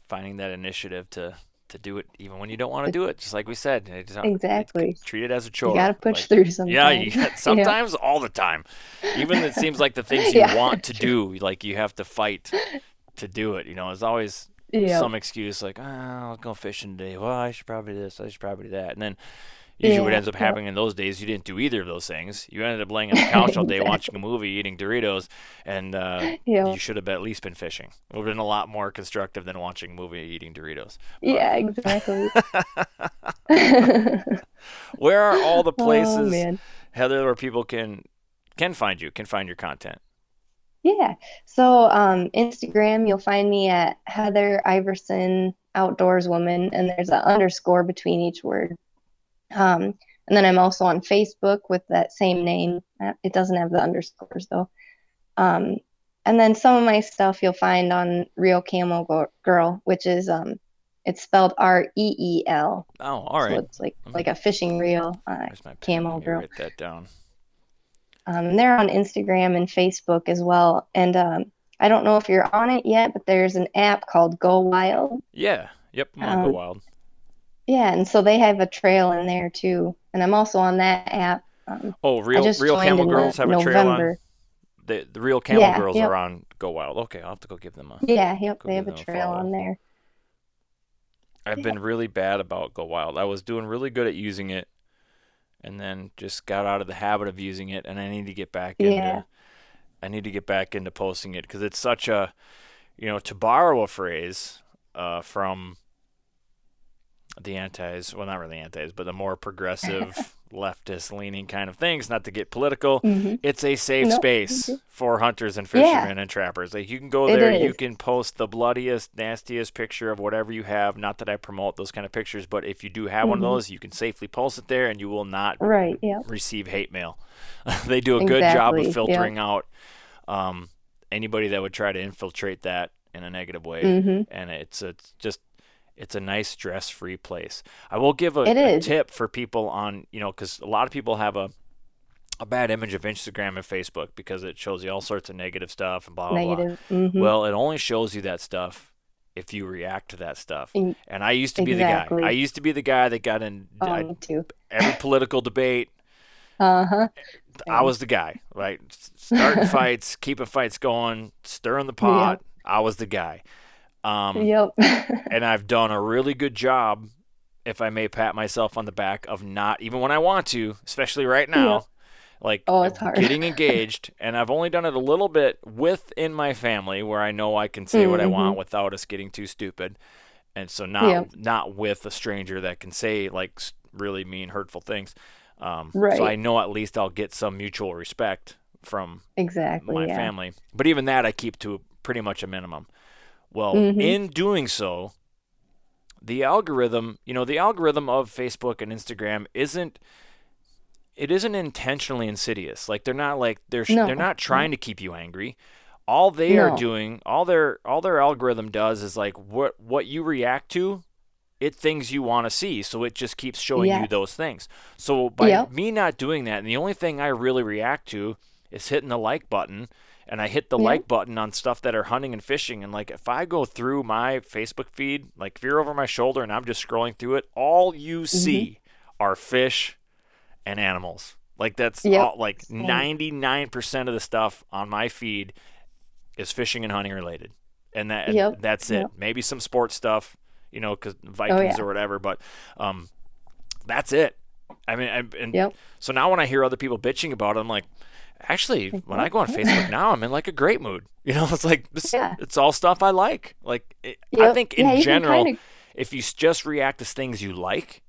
Speaker 2: finding that initiative to to do it even when you don't want to do it. Just like we said, it
Speaker 4: Exactly.
Speaker 2: treat it as a chore.
Speaker 4: You gotta push
Speaker 2: Like,
Speaker 4: through sometimes.
Speaker 2: yeah, you got, sometimes all the time. Even it seems like the things you
Speaker 4: Yeah,
Speaker 2: want to do, like you have to fight to do it. You know, there's always
Speaker 4: Yeah.
Speaker 2: some excuse like, oh, I'll go fishing today. Well, I should probably do this. I should probably do that. And then Usually, what ends up happening in those days, you didn't do either of those things. You ended up laying on the couch all day watching a movie, eating Doritos, and uh,
Speaker 4: Yeah.
Speaker 2: you should have at least been fishing. It would have been a lot more constructive than watching a movie eating Doritos.
Speaker 4: Yeah, exactly.
Speaker 2: Where are all the
Speaker 4: oh
Speaker 2: places,
Speaker 4: man.
Speaker 2: Heather, where people can can find you, can find your content?
Speaker 4: Yeah. So um, Instagram, you'll find me at Heather Iverson Outdoors Woman, and there's an underscore between each word. Um, and then I'm also on Facebook with that same name. Uh, It doesn't have the underscores though. Um, and then some of my stuff you'll find on Reel Camo Girl, which is um, it's spelled R E E L.
Speaker 2: Oh, all right.
Speaker 4: So it's like like a fishing reel. Uh,
Speaker 2: There's my pen.
Speaker 4: Camo
Speaker 2: Let me
Speaker 4: Girl.
Speaker 2: Write that down.
Speaker 4: Um, they're on Instagram and Facebook as well. And um, I don't know if you're on it yet, but there's an app called Go Wild.
Speaker 2: Yeah. Yep. I'm on Go
Speaker 4: Um,
Speaker 2: Wild.
Speaker 4: Yeah, and so they have a trail in there too. And I'm also on that app. Um,
Speaker 2: Oh, real Reel
Speaker 4: Camo
Speaker 2: Girls have a trail on. The the Reel Camo
Speaker 4: Yeah,
Speaker 2: girls
Speaker 4: yep.
Speaker 2: are on Go Wild. Okay, I'll have to go give them a.
Speaker 4: Yeah, yep, they have a
Speaker 2: them a
Speaker 4: trail on there.
Speaker 2: I've
Speaker 4: Yeah.
Speaker 2: been really bad about Go Wild. I was doing really good at using it, and then just got out of the habit of using it. And I need to get back into.
Speaker 4: Yeah.
Speaker 2: I need to get back into posting it because it's such a, you know, to borrow a phrase uh, from the antis, well, not really antis, but the more progressive, leftist leaning kind of things. Not to get political,
Speaker 4: hmm
Speaker 2: it's a safe
Speaker 4: Nope.
Speaker 2: space for hunters and
Speaker 4: Yeah.
Speaker 2: fishermen and trappers. Like you can go
Speaker 4: It
Speaker 2: there, you can post the bloodiest, nastiest picture of whatever you have. Not that I promote those kind of pictures, but if you do have one of
Speaker 4: Mhm.
Speaker 2: those, you can safely post it there, and you will not
Speaker 4: Right, yeah.
Speaker 2: receive hate mail. they do a good job of
Speaker 4: yeah.
Speaker 2: filtering out um, anybody that would try to infiltrate that in a negative way,
Speaker 4: hmm
Speaker 2: and it's it's just it's a nice stress-free place. I will give a, a tip for people on you know because a lot of people have a a bad image of Instagram and Facebook because it shows you all sorts of negative stuff and blah blah blah.
Speaker 4: Negative. hmm
Speaker 2: Well, it only shows you that stuff if you react to that stuff. And I used to be
Speaker 4: exactly.
Speaker 2: the guy. I used to be the guy that got in
Speaker 4: oh,
Speaker 2: I- every political debate.
Speaker 4: Uh huh.
Speaker 2: I was the guy, right? Starting fights, keeping fights going, stirring the pot. I was the guy. Um,
Speaker 4: Yep.
Speaker 2: And I've done a really good job, if I may pat myself on the back, of not, even when I want to, especially right now, like
Speaker 4: Oh, it's hard.
Speaker 2: getting engaged. And I've only done it a little bit within my family where I know I can say what I
Speaker 4: Mhm.
Speaker 2: want without us getting too stupid. And so not not with a stranger that can say like really mean, hurtful things. Um, So I know at least I'll get some mutual respect from
Speaker 4: exactly.
Speaker 2: my
Speaker 4: yeah.
Speaker 2: family. But even that I keep to pretty much a minimum. Well,
Speaker 4: Mhm.
Speaker 2: in doing so, the algorithm, you know, the algorithm of Facebook and Instagram isn't it isn't intentionally insidious. Like they're not like they're
Speaker 4: no.
Speaker 2: they're not trying to keep you angry. All they are doing, all their all their algorithm does is like what what you react to, it things you want to see. So it just keeps showing you those things. So by
Speaker 4: Yep.
Speaker 2: me not doing that, and the only thing I really react to is hitting the like button and I hit the
Speaker 4: Yep.
Speaker 2: like button on stuff that are hunting and fishing and like if I go through my Facebook feed, like if you're over my shoulder and I'm just scrolling through it, all you
Speaker 4: Mm-hmm.
Speaker 2: see are fish and animals. Like that's
Speaker 4: Yep.
Speaker 2: all like
Speaker 4: Same.
Speaker 2: 99% of the stuff on my feed is fishing and hunting related. And that and
Speaker 4: Yep.
Speaker 2: that's it.
Speaker 4: Yep. Oh,
Speaker 2: Maybe some sports stuff, you know, cuz Vikings
Speaker 4: yeah.
Speaker 2: or whatever, but um that's it. I mean, and, and so now when I hear other people bitching about it, I'm like, actually, when I go on Facebook now, I'm in like a great mood. You know, it's like this,
Speaker 4: Yeah.
Speaker 2: it's all stuff I like. Like it, I think in
Speaker 4: Yeah,
Speaker 2: general,
Speaker 4: kinda-
Speaker 2: if you just react to things you like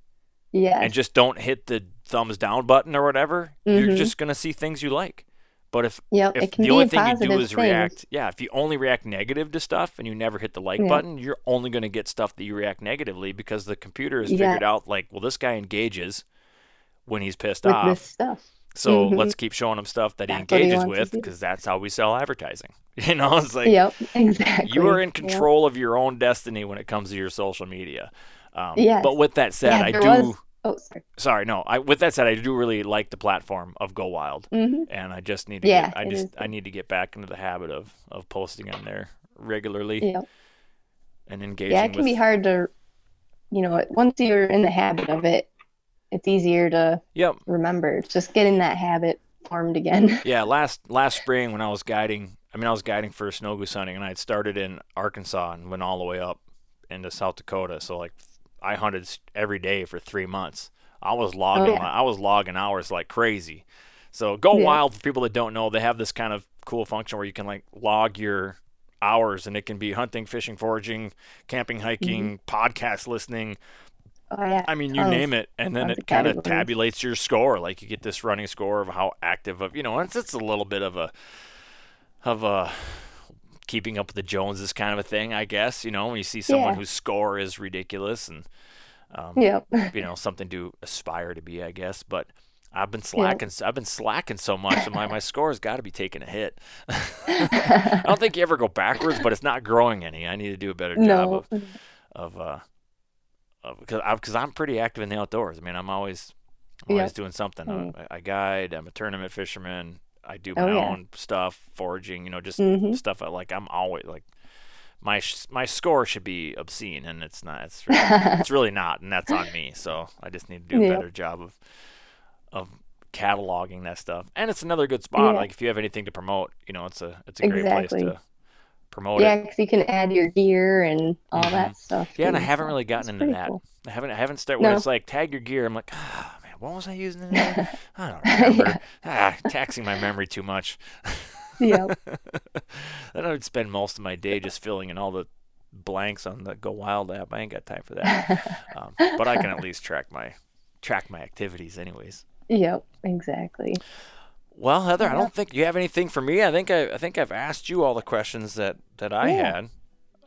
Speaker 4: Yes.
Speaker 2: and just don't hit the thumbs down button or whatever, you're
Speaker 4: Mhm.
Speaker 2: just gonna see things you like. But if
Speaker 4: Yep.
Speaker 2: if the only thing you do is
Speaker 4: thing.
Speaker 2: react, yeah, if you only react negative to stuff and you never hit the like
Speaker 4: Yeah.
Speaker 2: button, you're only going to get stuff that you react negatively because the computer has
Speaker 4: Yeah.
Speaker 2: figured out like, well, this guy engages when he's pissed
Speaker 4: with
Speaker 2: off.
Speaker 4: stuff.
Speaker 2: So
Speaker 4: Mhm.
Speaker 2: let's keep showing him stuff that he
Speaker 4: That's he
Speaker 2: engages
Speaker 4: wants
Speaker 2: with because that's how we sell advertising. You know, it's like
Speaker 4: yep. Exactly.
Speaker 2: you are in
Speaker 4: Yep.
Speaker 2: control of your own destiny when it comes to your social media. Um,
Speaker 4: Yes.
Speaker 2: But with that said,
Speaker 4: Yeah,
Speaker 2: I do.
Speaker 4: was- Oh, sorry.
Speaker 2: Sorry, no. I with that said, I do really like the platform of Go Wild,
Speaker 4: hmm
Speaker 2: and I just need to.
Speaker 4: Yeah,
Speaker 2: get, I just
Speaker 4: is
Speaker 2: I need to get back into the habit of of posting on there regularly
Speaker 4: Yep.
Speaker 2: and engaging.
Speaker 4: Yeah, it can
Speaker 2: with,
Speaker 4: be hard to, you know, once you're in the habit of it, it's easier to
Speaker 2: Yep.
Speaker 4: remember. It's just getting that habit formed again.
Speaker 2: Yeah, last last spring when I was guiding, I mean I was guiding for snow goose hunting, and I had started in Arkansas and went all the way up into South Dakota. So like I hunted every day for three months I was logging
Speaker 4: Oh, yeah.
Speaker 2: I was logging hours like crazy. So Go
Speaker 4: Yeah.
Speaker 2: Wild for people that don't know, they have this kind of cool function where you can like log your hours and it can be hunting, fishing, foraging, camping, hiking, mm-hmm. podcast listening,
Speaker 4: Oh yeah.
Speaker 2: I mean, you
Speaker 4: tons.
Speaker 2: name it, and then it kind of tabulates your score. Like you get this running score of how active of you know. It's it's a little bit of a of a keeping up with the Joneses kind of a thing, I guess. You know, when you see someone
Speaker 4: Yeah.
Speaker 2: whose score is ridiculous and um,
Speaker 4: Yep.
Speaker 2: you know something to aspire to be, I guess. But I've been slacking. I've been slacking so much, my my score has got to be taking a hit. I don't think you ever go backwards, but it's not growing any. I need to do a better job
Speaker 4: no.
Speaker 2: of of uh because I'm because I'm pretty active in the outdoors. I mean, I'm always I'm always doing something.
Speaker 4: Mm.
Speaker 2: I, I guide. I'm a tournament fisherman. I do my
Speaker 4: Oh, yeah.
Speaker 2: own stuff, foraging. You know, just
Speaker 4: Mhm.
Speaker 2: stuff I like. I'm always like my my score should be obscene, and it's not. It's really, it's really not, and that's on me. So I just need to do a
Speaker 4: Yep.
Speaker 2: better job of of cataloging that stuff. And it's another good spot.
Speaker 4: Yeah.
Speaker 2: Like if you have anything to promote, you know, it's a it's a great place to promote it.
Speaker 4: Yeah, because you can add your gear and all
Speaker 2: Mhm.
Speaker 4: that stuff.
Speaker 2: Yeah, and I haven't really gotten into that.
Speaker 4: cool.
Speaker 2: I haven't I haven't started when
Speaker 4: No.
Speaker 2: it's like tag your gear. I'm like, ah man, what was I using? In? I don't remember. ah, taxing my memory too much.
Speaker 4: Yep.
Speaker 2: then I would spend most of my day just filling in all the blanks on the Go Wild app. I ain't got time for that. um, but I can at least track my track my activities, anyways.
Speaker 4: Yep. Exactly.
Speaker 2: Well, Heather, I don't think you have anything for me. I think I, I think I've asked you all the questions that that I
Speaker 4: Yeah.
Speaker 2: had.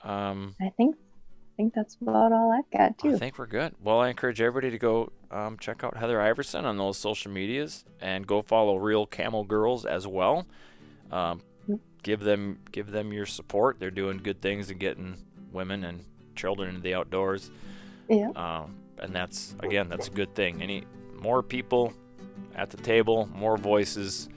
Speaker 2: Um,
Speaker 4: I think I think that's about all I've got too.
Speaker 2: I think we're good. Well, I encourage everybody to go um, check out Heather Iverson on those social medias and go follow Reel Camo Girls as well. Um, give them give them your support. They're doing good things and getting women and children into the outdoors.
Speaker 4: Yeah.
Speaker 2: Um, and that's again, that's a good thing. Any more people at the table, more voices.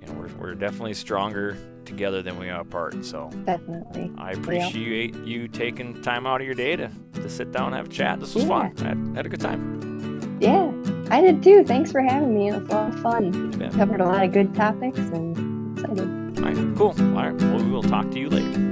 Speaker 2: You know, we're, we're definitely stronger together than we are apart. So
Speaker 4: Definitely.
Speaker 2: I appreciate you taking time out of your day to, to sit down and have a chat. This was fun. I had, had a good time.
Speaker 4: Yeah. I did too. Thanks for having me. It was a lot of fun.
Speaker 2: Yeah.
Speaker 4: Covered a lot of good topics and excited.
Speaker 2: All right, cool. All right, well, we will talk to you later.